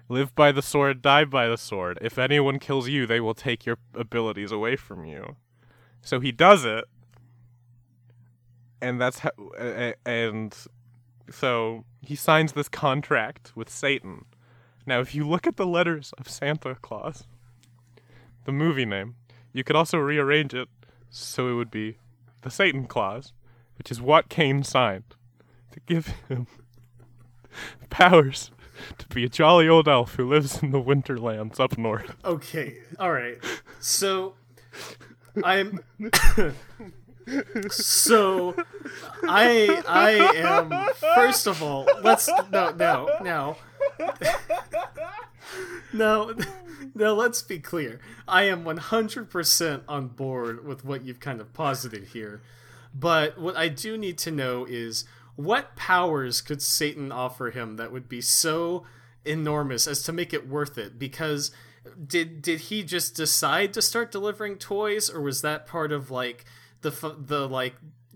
live by the sword, die by the sword. If anyone kills you, they will take your abilities away from you." So he does it, and that's how. a- And so he signs this contract with Satan. Now, if you look at the letters of Santa Claus, the movie name, you could also rearrange it so it would be the Satan Clause, which is what Cain signed to give him powers to be a jolly old elf who lives in the winterlands up north. Okay, all right. So I'm so I I am first of all, let's no no no. No, no, let's be clear. I am 100% on board with what you've kind of posited here. But what I do need to know is what powers could Satan offer him that would be so enormous as to make it worth it? Because did did he just decide to start delivering toys, or was that part of like the the like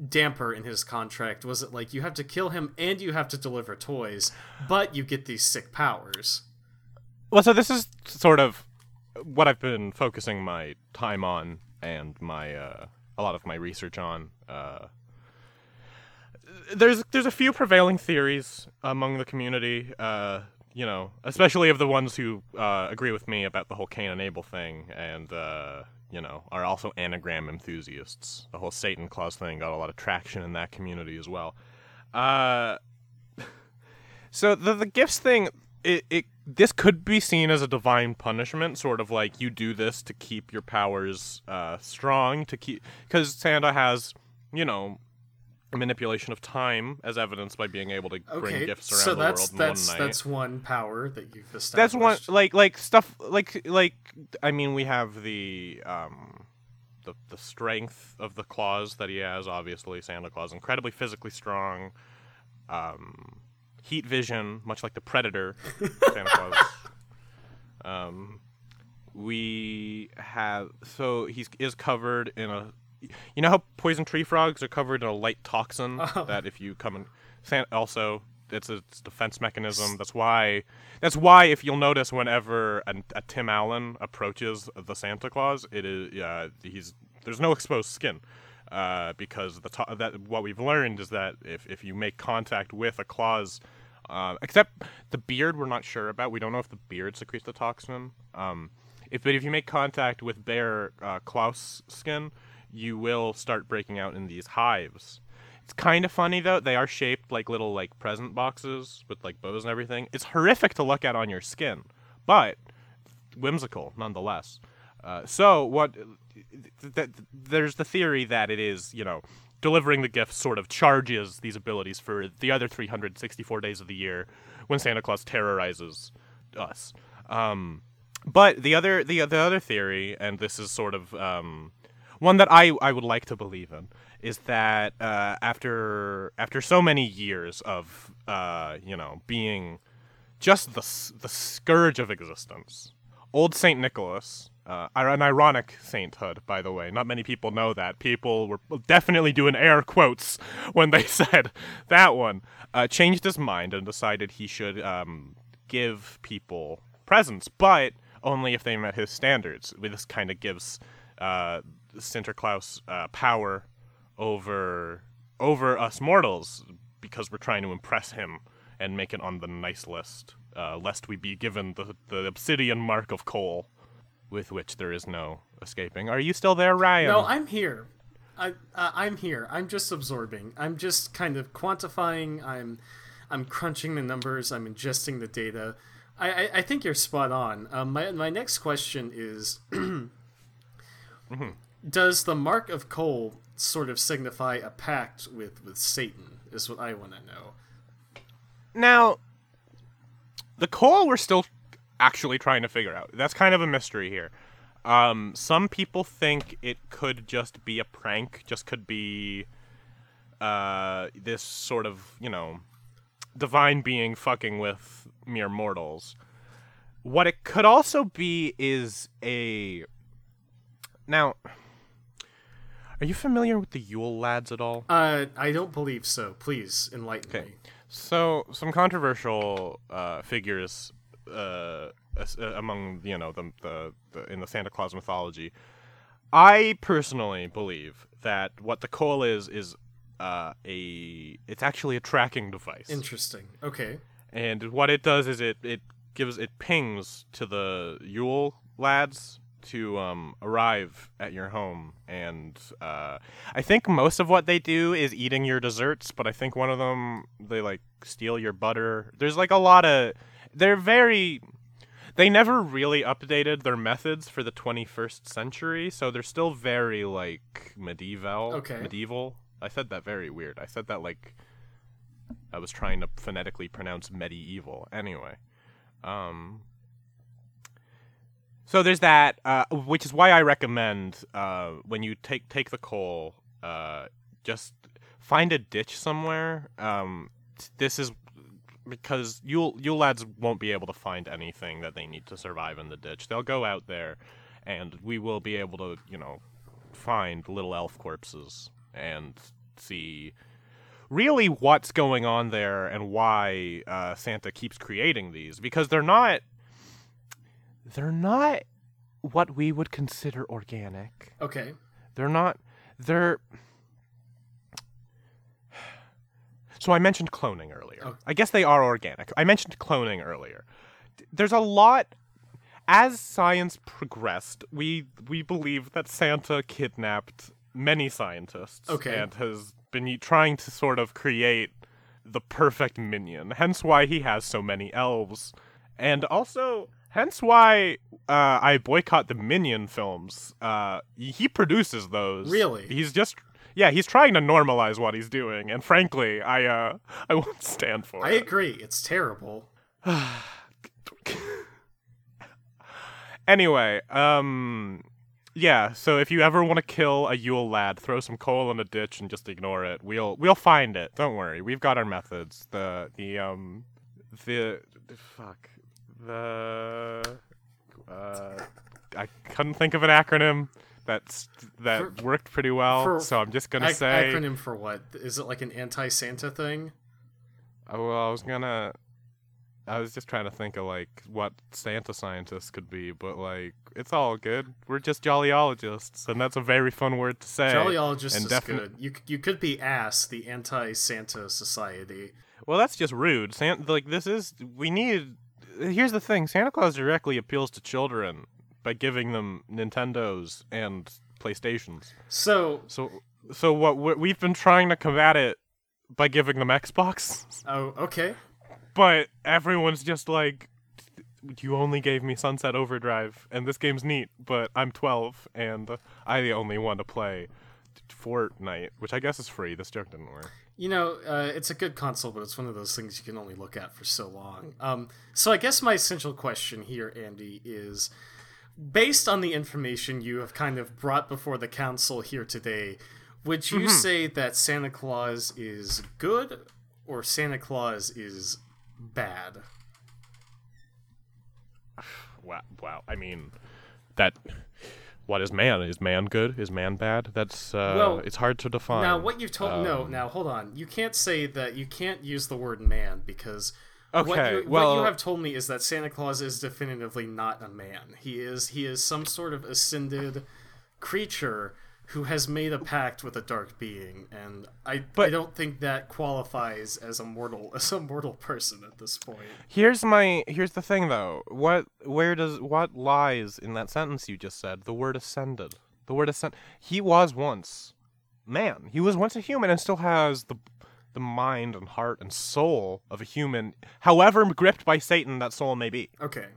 damper in his contract? Was it like you have to kill him and you have to deliver toys, but you get these sick powers? Well, so this is sort of what I've been focusing my time on and my uh, a lot of my research on. Uh, there's there's a few prevailing theories among the community. Uh, you know, especially of the ones who uh, agree with me about the whole Cain and Abel thing, and uh, you know, are also anagram enthusiasts. The whole Satan Claus thing got a lot of traction in that community as well. Uh, so the the gifts thing, it, it this could be seen as a divine punishment, sort of like you do this to keep your powers uh, strong, to keep because Santa has, you know, manipulation of time as evidenced by being able to bring Okay, gifts around so the that's world in that's one night. that's one power that you've established. That's one like like stuff like like I mean we have the um the the strength of the claws that he has obviously Santa Claus incredibly physically strong um heat vision much like the predator Santa Claus Um, we have so he is covered in a. You know how poison tree frogs are covered in a light toxin Oh. that if you come and also it's a it's defense mechanism. That's why that's why if you'll notice whenever a, a Tim Allen approaches the Santa Claus, it is uh, he's there's no exposed skin. Uh, because the to- that what we've learned is that if, if you make contact with a Claus, uh, except the beard, we're not sure about. We don't know if the beard secretes the toxin. Um, if but if you make contact with bare uh, Claus skin, you will start breaking out in these hives. It's kind of funny though. They are shaped like little like present boxes with like bows and everything. It's horrific to look at on your skin, but whimsical nonetheless. Uh, so what? Th- th- there's the theory that it is you know delivering the gift sort of charges these abilities for the other 364 days of the year when Santa Claus terrorizes us. Um, but the other the the other theory, and this is sort of um, one that I I would like to believe in, is that uh, after after so many years of uh, you know being just the the scourge of existence, old Saint Nicholas. Uh, an ironic sainthood, by the way. Not many people know that. People were definitely doing air quotes when they said that one. Uh, changed his mind and decided he should um, give people presents, but only if they met his standards. This kind of gives uh, Sinterklaas uh, power over over us mortals because we're trying to impress him and make it on the nice list, uh, lest we be given the, the obsidian mark of coal, with which there is no escaping. Are you still there, Ryan? No, I'm here. I uh, I'm here. I'm just absorbing. I'm just kind of quantifying. I'm I'm crunching the numbers. I'm ingesting the data. I I, I think you're spot on. Um, my my next question is, does the mark of coal sort of signify a pact with with Satan? Is what I want to know. Now, the coal we're still actually trying to figure out. That's kind of a mystery here. Um, some people think it could just be a prank, just could be uh, this sort of, you know, divine being fucking with mere mortals. What it could also be is a. Now, are you familiar with the Yule lads at all? Uh, I don't believe so. Please enlighten Okay. me. So some controversial uh, figures uh, uh, among you know the, the the in the Santa Claus mythology. I personally believe that what the coal is is uh, a it's actually a tracking device, Interesting. Okay. and what it does is it it gives it pings to the Yule lads to um, arrive at your home, and uh, I think most of what they do is eating your desserts, but I think one of them they like steal your butter. There's like a lot of they're very they never really updated their methods for the 21st century, so they're still very like medieval. Okay. Medieval. I said that very weird. I said that like I was trying to phonetically pronounce medieval. Anyway, um, so there's that, uh, which is why I recommend uh, when you take take the coal, uh, just find a ditch somewhere. Um, this is because you you lads won't be able to find anything that they need to survive in the ditch. They'll go out there, and we will be able to you know find little elf corpses and see really what's going on there and why uh, Santa keeps creating these because they're not they're not what we would consider organic. Okay. They're not they're So I mentioned cloning earlier. Oh. I guess they are organic. I mentioned cloning earlier. There's a lot as science progressed, we we believe that Santa kidnapped many scientists Okay. and has been trying to sort of create the perfect minion. Hence why he has so many elves. And also hence why uh, I boycott the Minion films. Uh, he produces those. Really? He's just yeah, he's trying to normalize what he's doing, and frankly, I uh, I won't stand for I it. I agree. It's terrible. Anyway, um, yeah. So if you ever want to kill a Yule lad, throw some coal in a ditch and just ignore it. We'll we'll find it. Don't worry. We've got our methods. The the um the fuck the Uh, I couldn't think of an acronym that's that For- worked pretty well, for- so I'm just gonna Ac- say. acronym for what? Is it like an anti-Santa thing? Oh, well, I was gonna. I was just trying to think of like what Santa scientists could be, but like it's all good. We're just jollyologists, and that's a very fun word to say. Jollyologist and is defin- good. You you could be ass, the anti-Santa society. Well, that's just rude. Santa, like this is we need. Here's the thing: Santa Claus directly appeals to children by giving them Nintendos and PlayStations. So, So, so what we- we've been trying to combat it by giving them Xbox, oh, okay. but everyone's just like, you only gave me Sunset Overdrive, and this game's neat, but I'm 12 and I the only want to play Fortnite, which I guess is free. This joke didn't work. You know, uh, it's a good console, but it's one of those things you can only look at for so long. Um, so I guess my essential question here, Andi, is based on the information you have kind of brought before the council here today, would you say that Santa Claus is good or Santa Claus is bad? Wow, wow. I mean, that. What is man? Is man good? Is man bad? That's uh, Well, it's hard to define. Now, what you've told no, Um, now hold on. You can't say that you can't use the word man because what Okay, you, what you have told me is that Santa Claus is definitively not a man. He is he is some sort of ascended creature who has made a pact with a dark being, and I I don't think that qualifies as a mortal as a mortal person at this point. Here's my here's the thing though. What where does what lies in that sentence you just said? The word ascended. The word ascend. He was once man. He was once a human and still has the the mind and heart and soul of a human, however gripped by Satan that soul may be. Okay.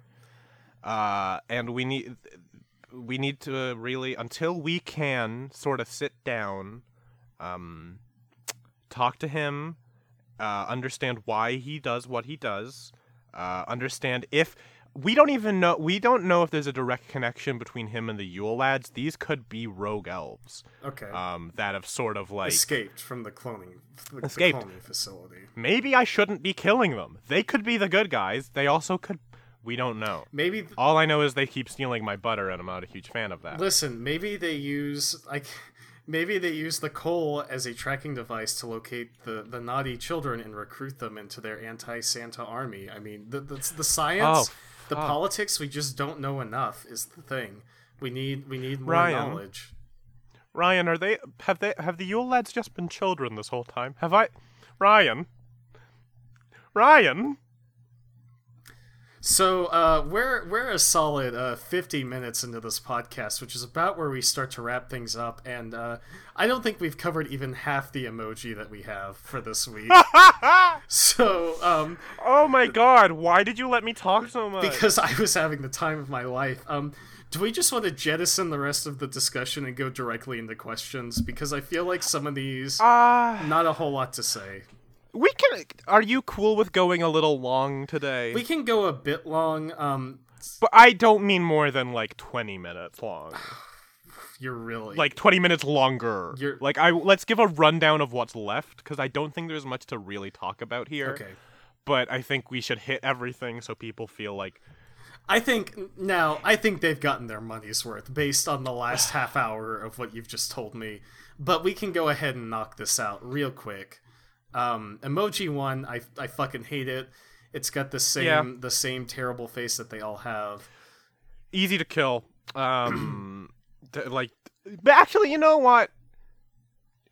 uh, and we need we need to really until we can sort of sit down, um, talk to him, uh, understand why he does what he does, uh, understand if we don't even know we don't know if there's a direct connection between him and the Yule lads. These could be rogue elves Okay. um, that have sort of like Escaped from the cloning the, the Escaped. cloning facility. maybe I shouldn't be killing them. They could be the good guys. They also could. We don't know. Maybe th- All I know is they keep stealing my butter, and I'm not a huge fan of that. Listen, maybe they use like maybe they use the coal as a tracking device to locate the, the naughty children and recruit them into their anti-Santa army. I mean, the the, the science, Oh, the politics, we just don't know enough is the thing. We need we need more Ryan. knowledge. Ryan, are they have they have the Yule lads just been children this whole time? Have I Ryan? Ryan? So uh, we're we're a solid uh, 50 minutes into this podcast, which is about where we start to wrap things up, and uh, I don't think we've covered even half the emoji that we have for this week. so um, oh my god, why did you let me talk so much? because I was having the time of my life. Um, do we just want to jettison the rest of the discussion and go directly into questions? Because I feel like some of these, Ah, not a whole lot to say. We can Are you cool with going a little long today? We can go a bit long. Um, but I don't mean more than like 20 minutes long. you're really like 20 minutes longer. You're- Like I let's give a rundown of what's left cuz I don't think there's much to really talk about here. okay. But I think we should hit everything so people feel like I think now I think they've gotten their money's worth based on the last half hour of what you've just told me. But we can go ahead and knock this out real quick. Um, EmojiOne, I I fucking hate it. It's got the same Yeah. the same terrible face that they all have. easy to kill. Um, d- like, but actually, you know what?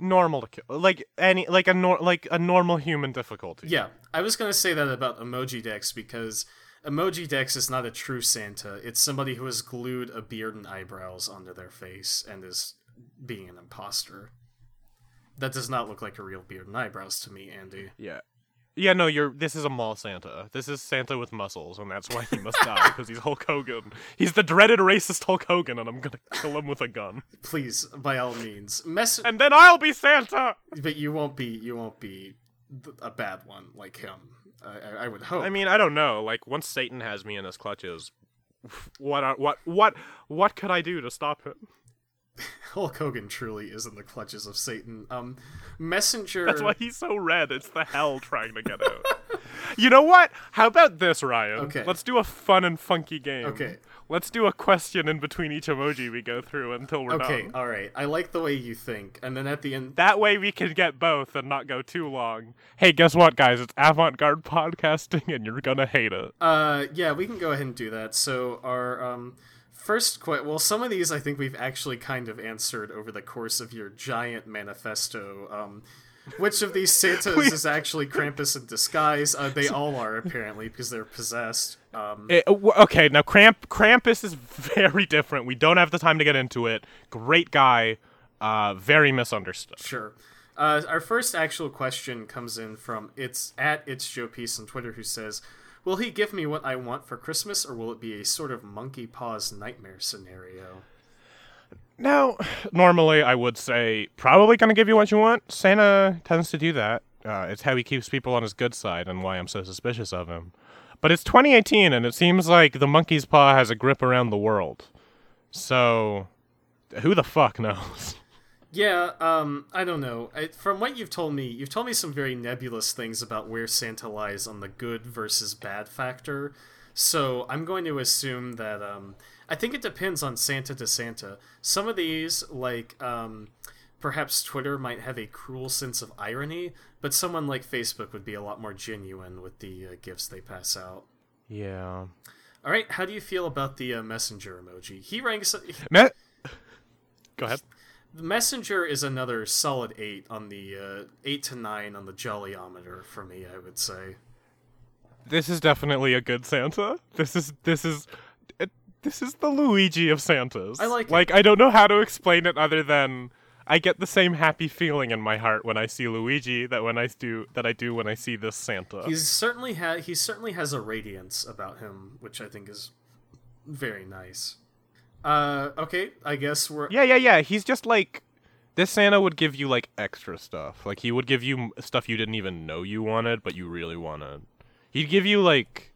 Normal to kill, like any, like a nor- like a normal human difficulty. Yeah, I was gonna say that about Emojidex because Emojidex is not a true Santa. It's somebody who has glued a beard and eyebrows onto their face and is being an imposter. That does not look like a real beard and eyebrows to me, Andi. yeah, yeah. No, you're. This is a mall Santa. This is Santa with muscles, and that's why he must die because he's Hulk Hogan. He's the dreaded racist Hulk Hogan, and I'm gonna kill him with a gun. Please, by all means, mess. And then I'll be Santa. But you won't be. You won't be a bad one like him. I, I, I would hope. I mean, I don't know. Like once Satan has me in his clutches, what are, what what what could I do to stop him? Hulk Hogan truly is in the clutches of Satan. Um, Messenger. That's why he's so red. It's the hell trying to get out. you know what? How about this, Ryan? Okay. Let's do a fun and funky game. Okay. Let's do a question in between each emoji we go through until we're Okay, done. Okay. All right. I like the way you think, and then at the end, That way we can get both and not go too long. Hey, guess what, guys? It's avant-garde podcasting, and you're gonna hate it. uh, yeah, we can go ahead and do that. So our um first que- well, some of these I think we've actually kind of answered over the course of your giant manifesto. Um, which of these Santas is actually Krampus in disguise? Uh, they all are apparently because they're possessed. Um, It- uh, okay, now Cramp Krampus is very different. We don't have the time to get into it. Great guy, uh, very misunderstood. Sure. Uh, our first actual question comes in from it's at it's Joe Peace on Twitter who says, "Will he give me what I want for Christmas, or will it be a sort of monkey paws nightmare scenario?" Now, normally I would say probably gonna give you what you want. Santa tends to do that. Uh, it's how he keeps people on his good side, and why I'm so suspicious of him. But it's 2018, and it seems like the monkey's paw has a grip around the world. So, who the fuck knows? Yeah, um, I don't know. I, from what you've told me, you've told me some very nebulous things about where Santa lies on the good versus bad factor. So I'm going to assume that um, I think it depends on Santa to Santa. Some of these, like um, perhaps Twitter, might have a cruel sense of irony, but someone like Facebook would be a lot more genuine with the uh, gifts they pass out. Yeah. All right, how do you feel about the uh, messenger emoji? He ranks. Me- Go ahead. The messenger is another solid eight on the uh, eight to nine on the jollyometer for me. I would say. This is definitely a good Santa. This is this is this is the Luigi of Santas. I like it. Like I don't know how to explain it other than I get the same happy feeling in my heart when I see Luigi that when I do that I do when I see this Santa. He's certainly ha- he certainly has a radiance about him, which I think is very nice. Uh, okay, I guess we're yeah, yeah, yeah. He's just like this Santa would give you like extra stuff. Like he would give you stuff you didn't even know you wanted, but you really wanted. He'd give you like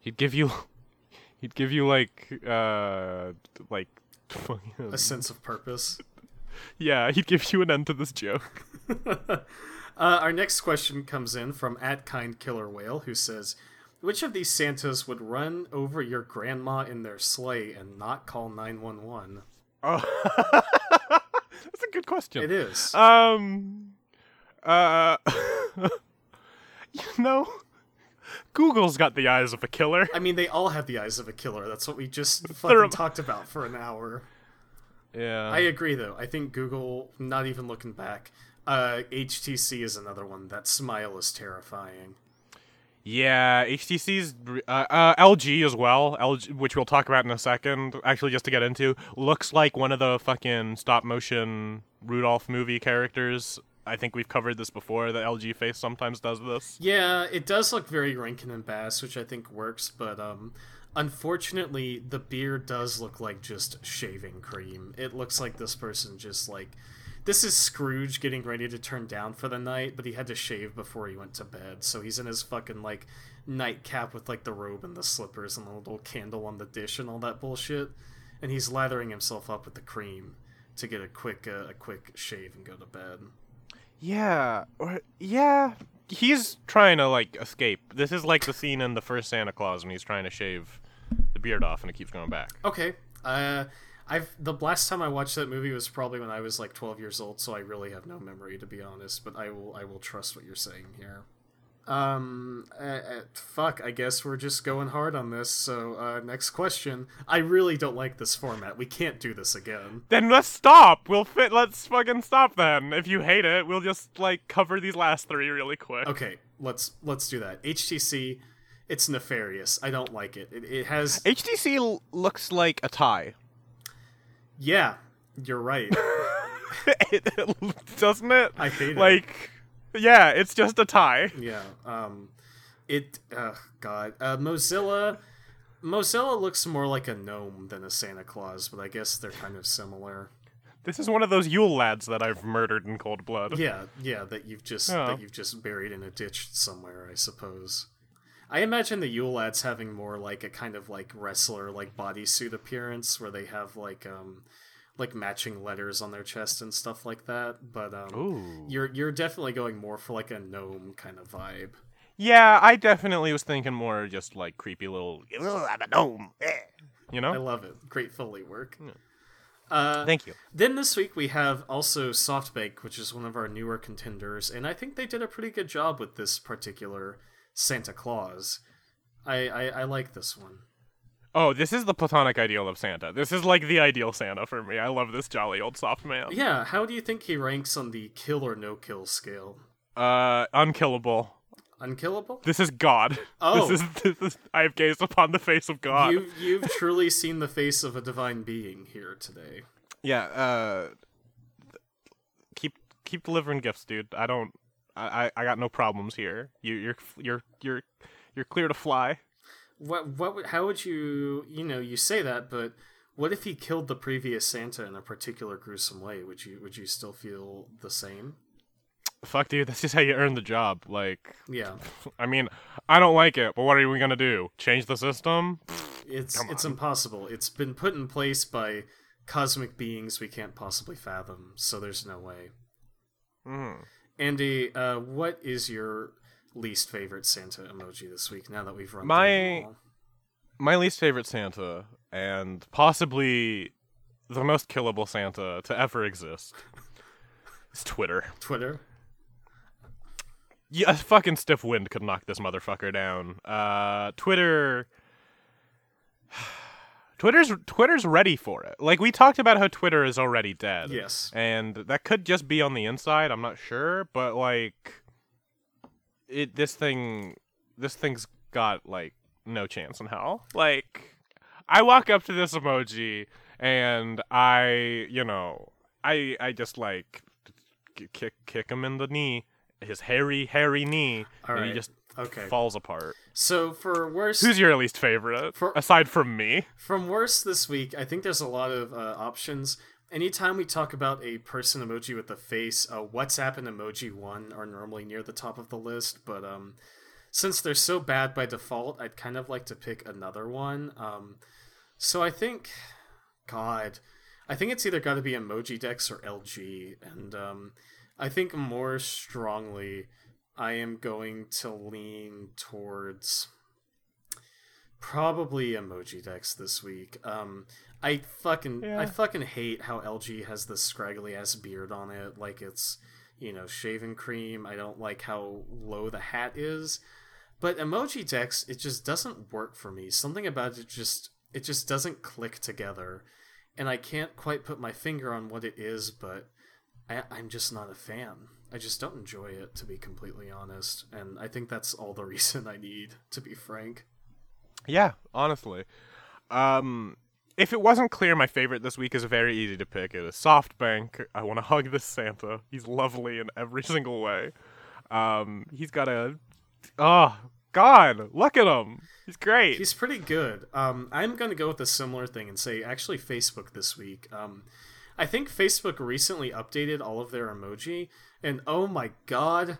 he'd give you he'd give you like uh like a sense of purpose. Yeah, he'd give you an end to this joke. Uh, our next question comes in from at kind killer whale who says, "Which of these Santas would run over your grandma in their sleigh and not call nine one one?" Oh, that's a good question. It is. Um, uh, you know, Google's got the eyes of a killer. I mean, they all have the eyes of a killer. That's what we just fucking talked about for an hour. Yeah. I agree, though. I think Google, not even looking back, uh, HTC is another one. That smile is terrifying. Yeah, HTC's uh, uh, LG as well, LG, which we'll talk about in a second. Actually, just to get into, looks like one of the fucking stop motion Rudolph movie characters. I think we've covered this before. The LG face sometimes does this. Yeah, it does look very Rankin and Bass, which I think works, but um, unfortunately, the beard does look like just shaving cream. It looks like this person just like. This is Scrooge getting ready to turn down for the night, but he had to shave before he went to bed, so he's in his fucking like nightcap with like the robe and the slippers and the little candle on the dish and all that bullshit, and he's lathering himself up with the cream to get a quick uh, a quick shave and go to bed. Yeah, or yeah, he's trying to like escape. This is like the scene in the first Santa Claus when he's trying to shave the beard off and it keeps going back. Okay. Uh, I've the last time I watched that movie was probably when I was like 12 years old, so I really have no memory to be honest. But I will I will trust what you're saying here. Um, uh, uh, fuck. I guess we're just going hard on this. So uh, next question. I really don't like this format. We can't do this again. Then let's stop. We'll fit. Let's fucking stop. Then, if you hate it, we'll just like cover these last three really quick. Okay, let's let's do that. HTC. It's nefarious. I don't like it. It, it has. HTC l- looks like a tie. Yeah, you're right. it, doesn't it? I hate it. Like, yeah, it's just a tie. Yeah. Um, it. Uh, God. Uh, Mozilla. Mozilla looks more like a gnome than a Santa Claus, but I guess they're kind of similar. This is one of those Yule lads that I've murdered in cold blood. Yeah, yeah. That you've just Oh. that you've just buried in a ditch somewhere, I suppose. I imagine the Yule lads having more like a kind of like wrestler like bodysuit appearance, where they have like um like matching letters on their chest and stuff like that. But um, Ooh. you're you're definitely going more for like a gnome kind of vibe. Yeah, I definitely was thinking more just like creepy little. I'm a gnome. eh," You know? I love it. Great Foley work. Uh, Thank you. Then this week we have also SoftBank, which is one of our newer contenders, and I think they did a pretty good job with this particular Santa Claus. I I, I like this one. Oh, this is the platonic ideal of Santa. This is like the ideal Santa for me. I love this jolly old soft man. Yeah, how do you think he ranks on the kill or no kill scale? Uh, unkillable. Unkillable? This is God. Oh. This is, this is I have gazed upon the face of God. You you've truly seen the face of a divine being here today. Yeah, uh keep keep delivering gifts, dude. I don't I, I got no problems here. You you're you're you're you're clear to fly. What what how would you you know you say that, but what if he killed the previous Santa in a particular gruesome way? Would you would you still feel the same? Fuck dude, that's just how you earn the job. Like Yeah, I mean, I don't like it, but what are we gonna do? Change the system? it's it's impossible. It's been put in place by cosmic beings we can't possibly fathom. So there's no way. Mm. Andi, uh, what is your least favorite Santa emoji this week? Now that we've run My- through them all? My least favorite Santa, and possibly the most killable Santa to ever exist, is Twitter. Twitter. Yeah, a fucking stiff wind could knock this motherfucker down. Uh, Twitter. Twitter's Twitter's ready for it. Like we talked about how Twitter is already dead. Yes. And that could just be on the inside, I'm not sure, but like it this thing this thing's got like no chance in hell. Like I walk up to this emoji and I, you know, I I just like kick kick him in the knee, his hairy hairy knee, All and he just Okay. falls apart. So for worst Who's your least favorite For- aside from me? From worst this week, I think there's a lot of uh, options. Anytime we talk about a person emoji with a face, uh, WhatsApp and EmojiOne are normally near the top of the list. But um, since they're so bad by default, I'd kind of like to pick another one. Um, so I think, God, I think it's either got to be Emojidex or LG, and um, I think more strongly, I am going to lean towards probably Emojidex this week. Um i fucking i fucking hate how lg has this scraggly ass beard on it like it's you know shaving cream. I don't like how low the hat is. But Emojidex it just doesn't work for me. Something about it just it just doesn't click together. And i can't quite put my finger on what it is but I, i'm just not a fan i just don't enjoy it to be completely honest and i think that's all the reason i need to be frank Yeah, honestly. Um, if it wasn't clear, my favorite this week is very easy to pick. It is SoftBank. I want to hug this Santa. He's lovely in every single way. Um, he's got a. Oh, God, look at him. He's great. He's pretty good. Um, I'm going to go with a similar thing and say actually Facebook this week. Um, I think Facebook recently updated all of their emoji, and oh my god.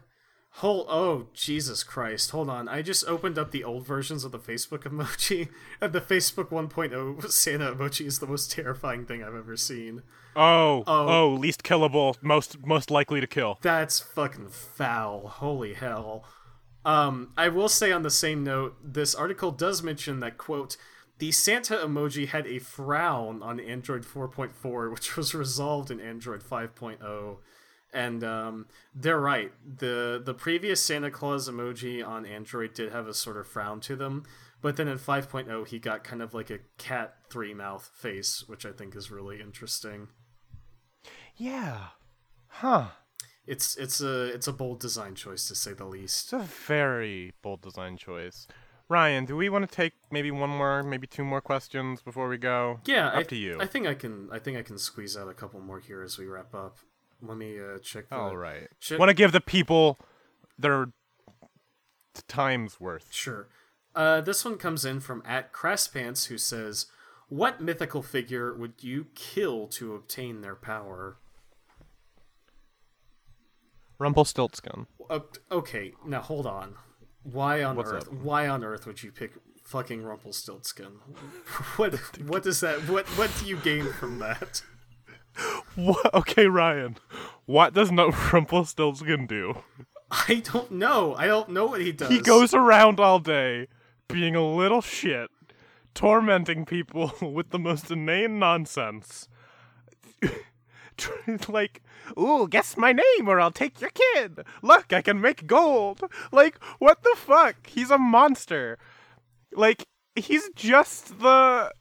Hold, oh Jesus Christ! Hold on, I just opened up the old versions of the Facebook emoji, and the Facebook 1.0 Santa emoji is the most terrifying thing I've ever seen. oh, Oh. oh, least killable, most most likely to kill. That's fucking foul. Holy hell. Um, I will say on the same note, this article does mention that, quote, the Santa emoji had a frown on Android 4.4, which was resolved in Android 5.0. And um, they're right. The the previous Santa Claus emoji on Android did have a sort of frown to them, but then in 5.0 he got kind of like a cat three mouth face, which I think is really interesting. Yeah. Huh. It's it's a it's a bold design choice to say the least. It's a very bold design choice. Ryan, do we want to take maybe one more, maybe two more questions before we go? Yeah, up I, to you. I think I can. I think I can squeeze out a couple more here as we wrap up. Let me uh, check. The, All right. Should- Want to give the people their time's worth. Sure. Uh, this one comes in from at Crasspants, who says, "What mythical figure would you kill to obtain their power?" Rumpelstiltskin. Uh, okay, now hold on. Why on What's earth? up? Why on earth would you pick fucking Rumpelstiltskin? what? What does that? What? What do you gain from that? What? Okay, Ryan. What does no Rumpelstiltskin do? I don't know. I don't know what he does. He goes around all day being a little shit, tormenting people with the most inane nonsense. like, ooh, guess my name or I'll take your kid. Look, I can make gold. Like, what the fuck? He's a monster. Like, he's just the.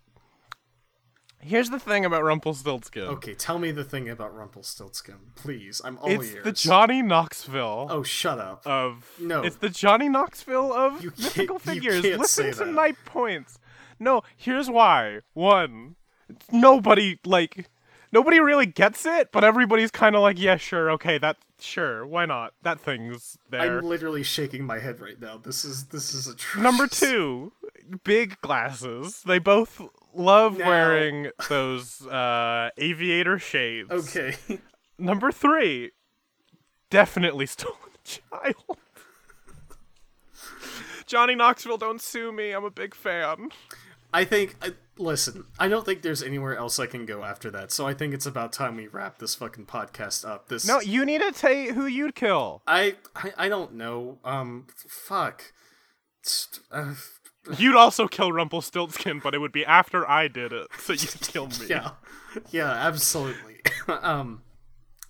Here's the thing about Rumpelstiltskin. Okay, tell me the thing about Rumpelstiltskin, please. I'm all It's ears. the Johnny Knoxville Oh, shut up. of No. It's the Johnny Knoxville of You mythical figures. Listen to that. my points. No, here's why. One, nobody like nobody really gets it, but everybody's kind of like, yeah, sure, okay, that sure, why not? That thing's there. I'm literally shaking my head right now. This is this is atrocious. Number two, big glasses. They both love Now- wearing those uh, aviator shades. Okay. Number three, definitely stolen child. Johnny Knoxville, don't sue me. I'm a big fan. I think. I, listen, I don't think there's anywhere else I can go after that. So I think it's about time we wrap this fucking podcast up. This. No, you need to say who you'd kill. I, I I don't know. Um, fuck. Uh, You'd also kill Rumpelstiltskin, but it would be after I did it, so you'd kill me. yeah, yeah, absolutely. um,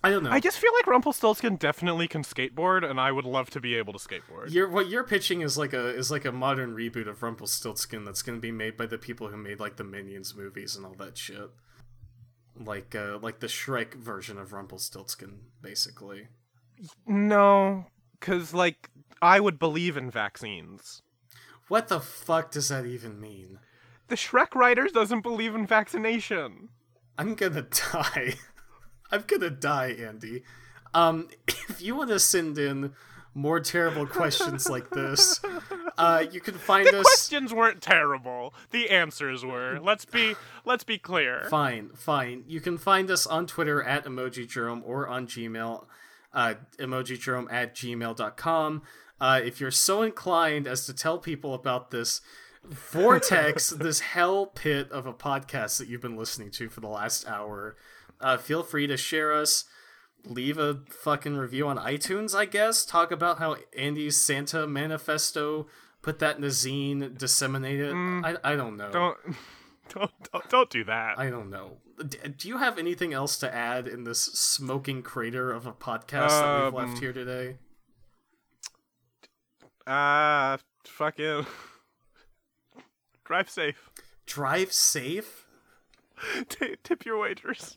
I don't know. I just feel like Rumpelstiltskin definitely can skateboard, and I would love to be able to skateboard. You're, what you're pitching is like a is like a modern reboot of Rumpelstiltskin that's going to be made by the people who made like the Minions movies and all that shit. Like uh like the Shrek version of Rumpelstiltskin, basically. No, because, like, I would believe in vaccines. What the fuck does that even mean? The Shrek writers doesn't believe in vaccination. I'm gonna die. I'm gonna die, Andi. Um, if you want to send in more terrible questions like this, uh, you can find The us. questions weren't terrible. The answers were. Let's be let's be clear. Fine, fine. You can find us on Twitter at Emoji or on Gmail, uh, emojidrome at gmail.com. Uh, if you're so inclined as to tell people about this vortex, this hell pit of a podcast that you've been listening to for the last hour, uh, feel free to share us. Leave a fucking review on iTunes, I guess. Talk about how Andi's Santa manifesto put that in a zine, disseminate it. I, I don't know. Don't don't don't, don't do that. I don't know. D- do you have anything else to add in this smoking crater of a podcast that we've left Um, here today? Ah, uh, fucking drive safe. Drive safe? T- tip your waiters.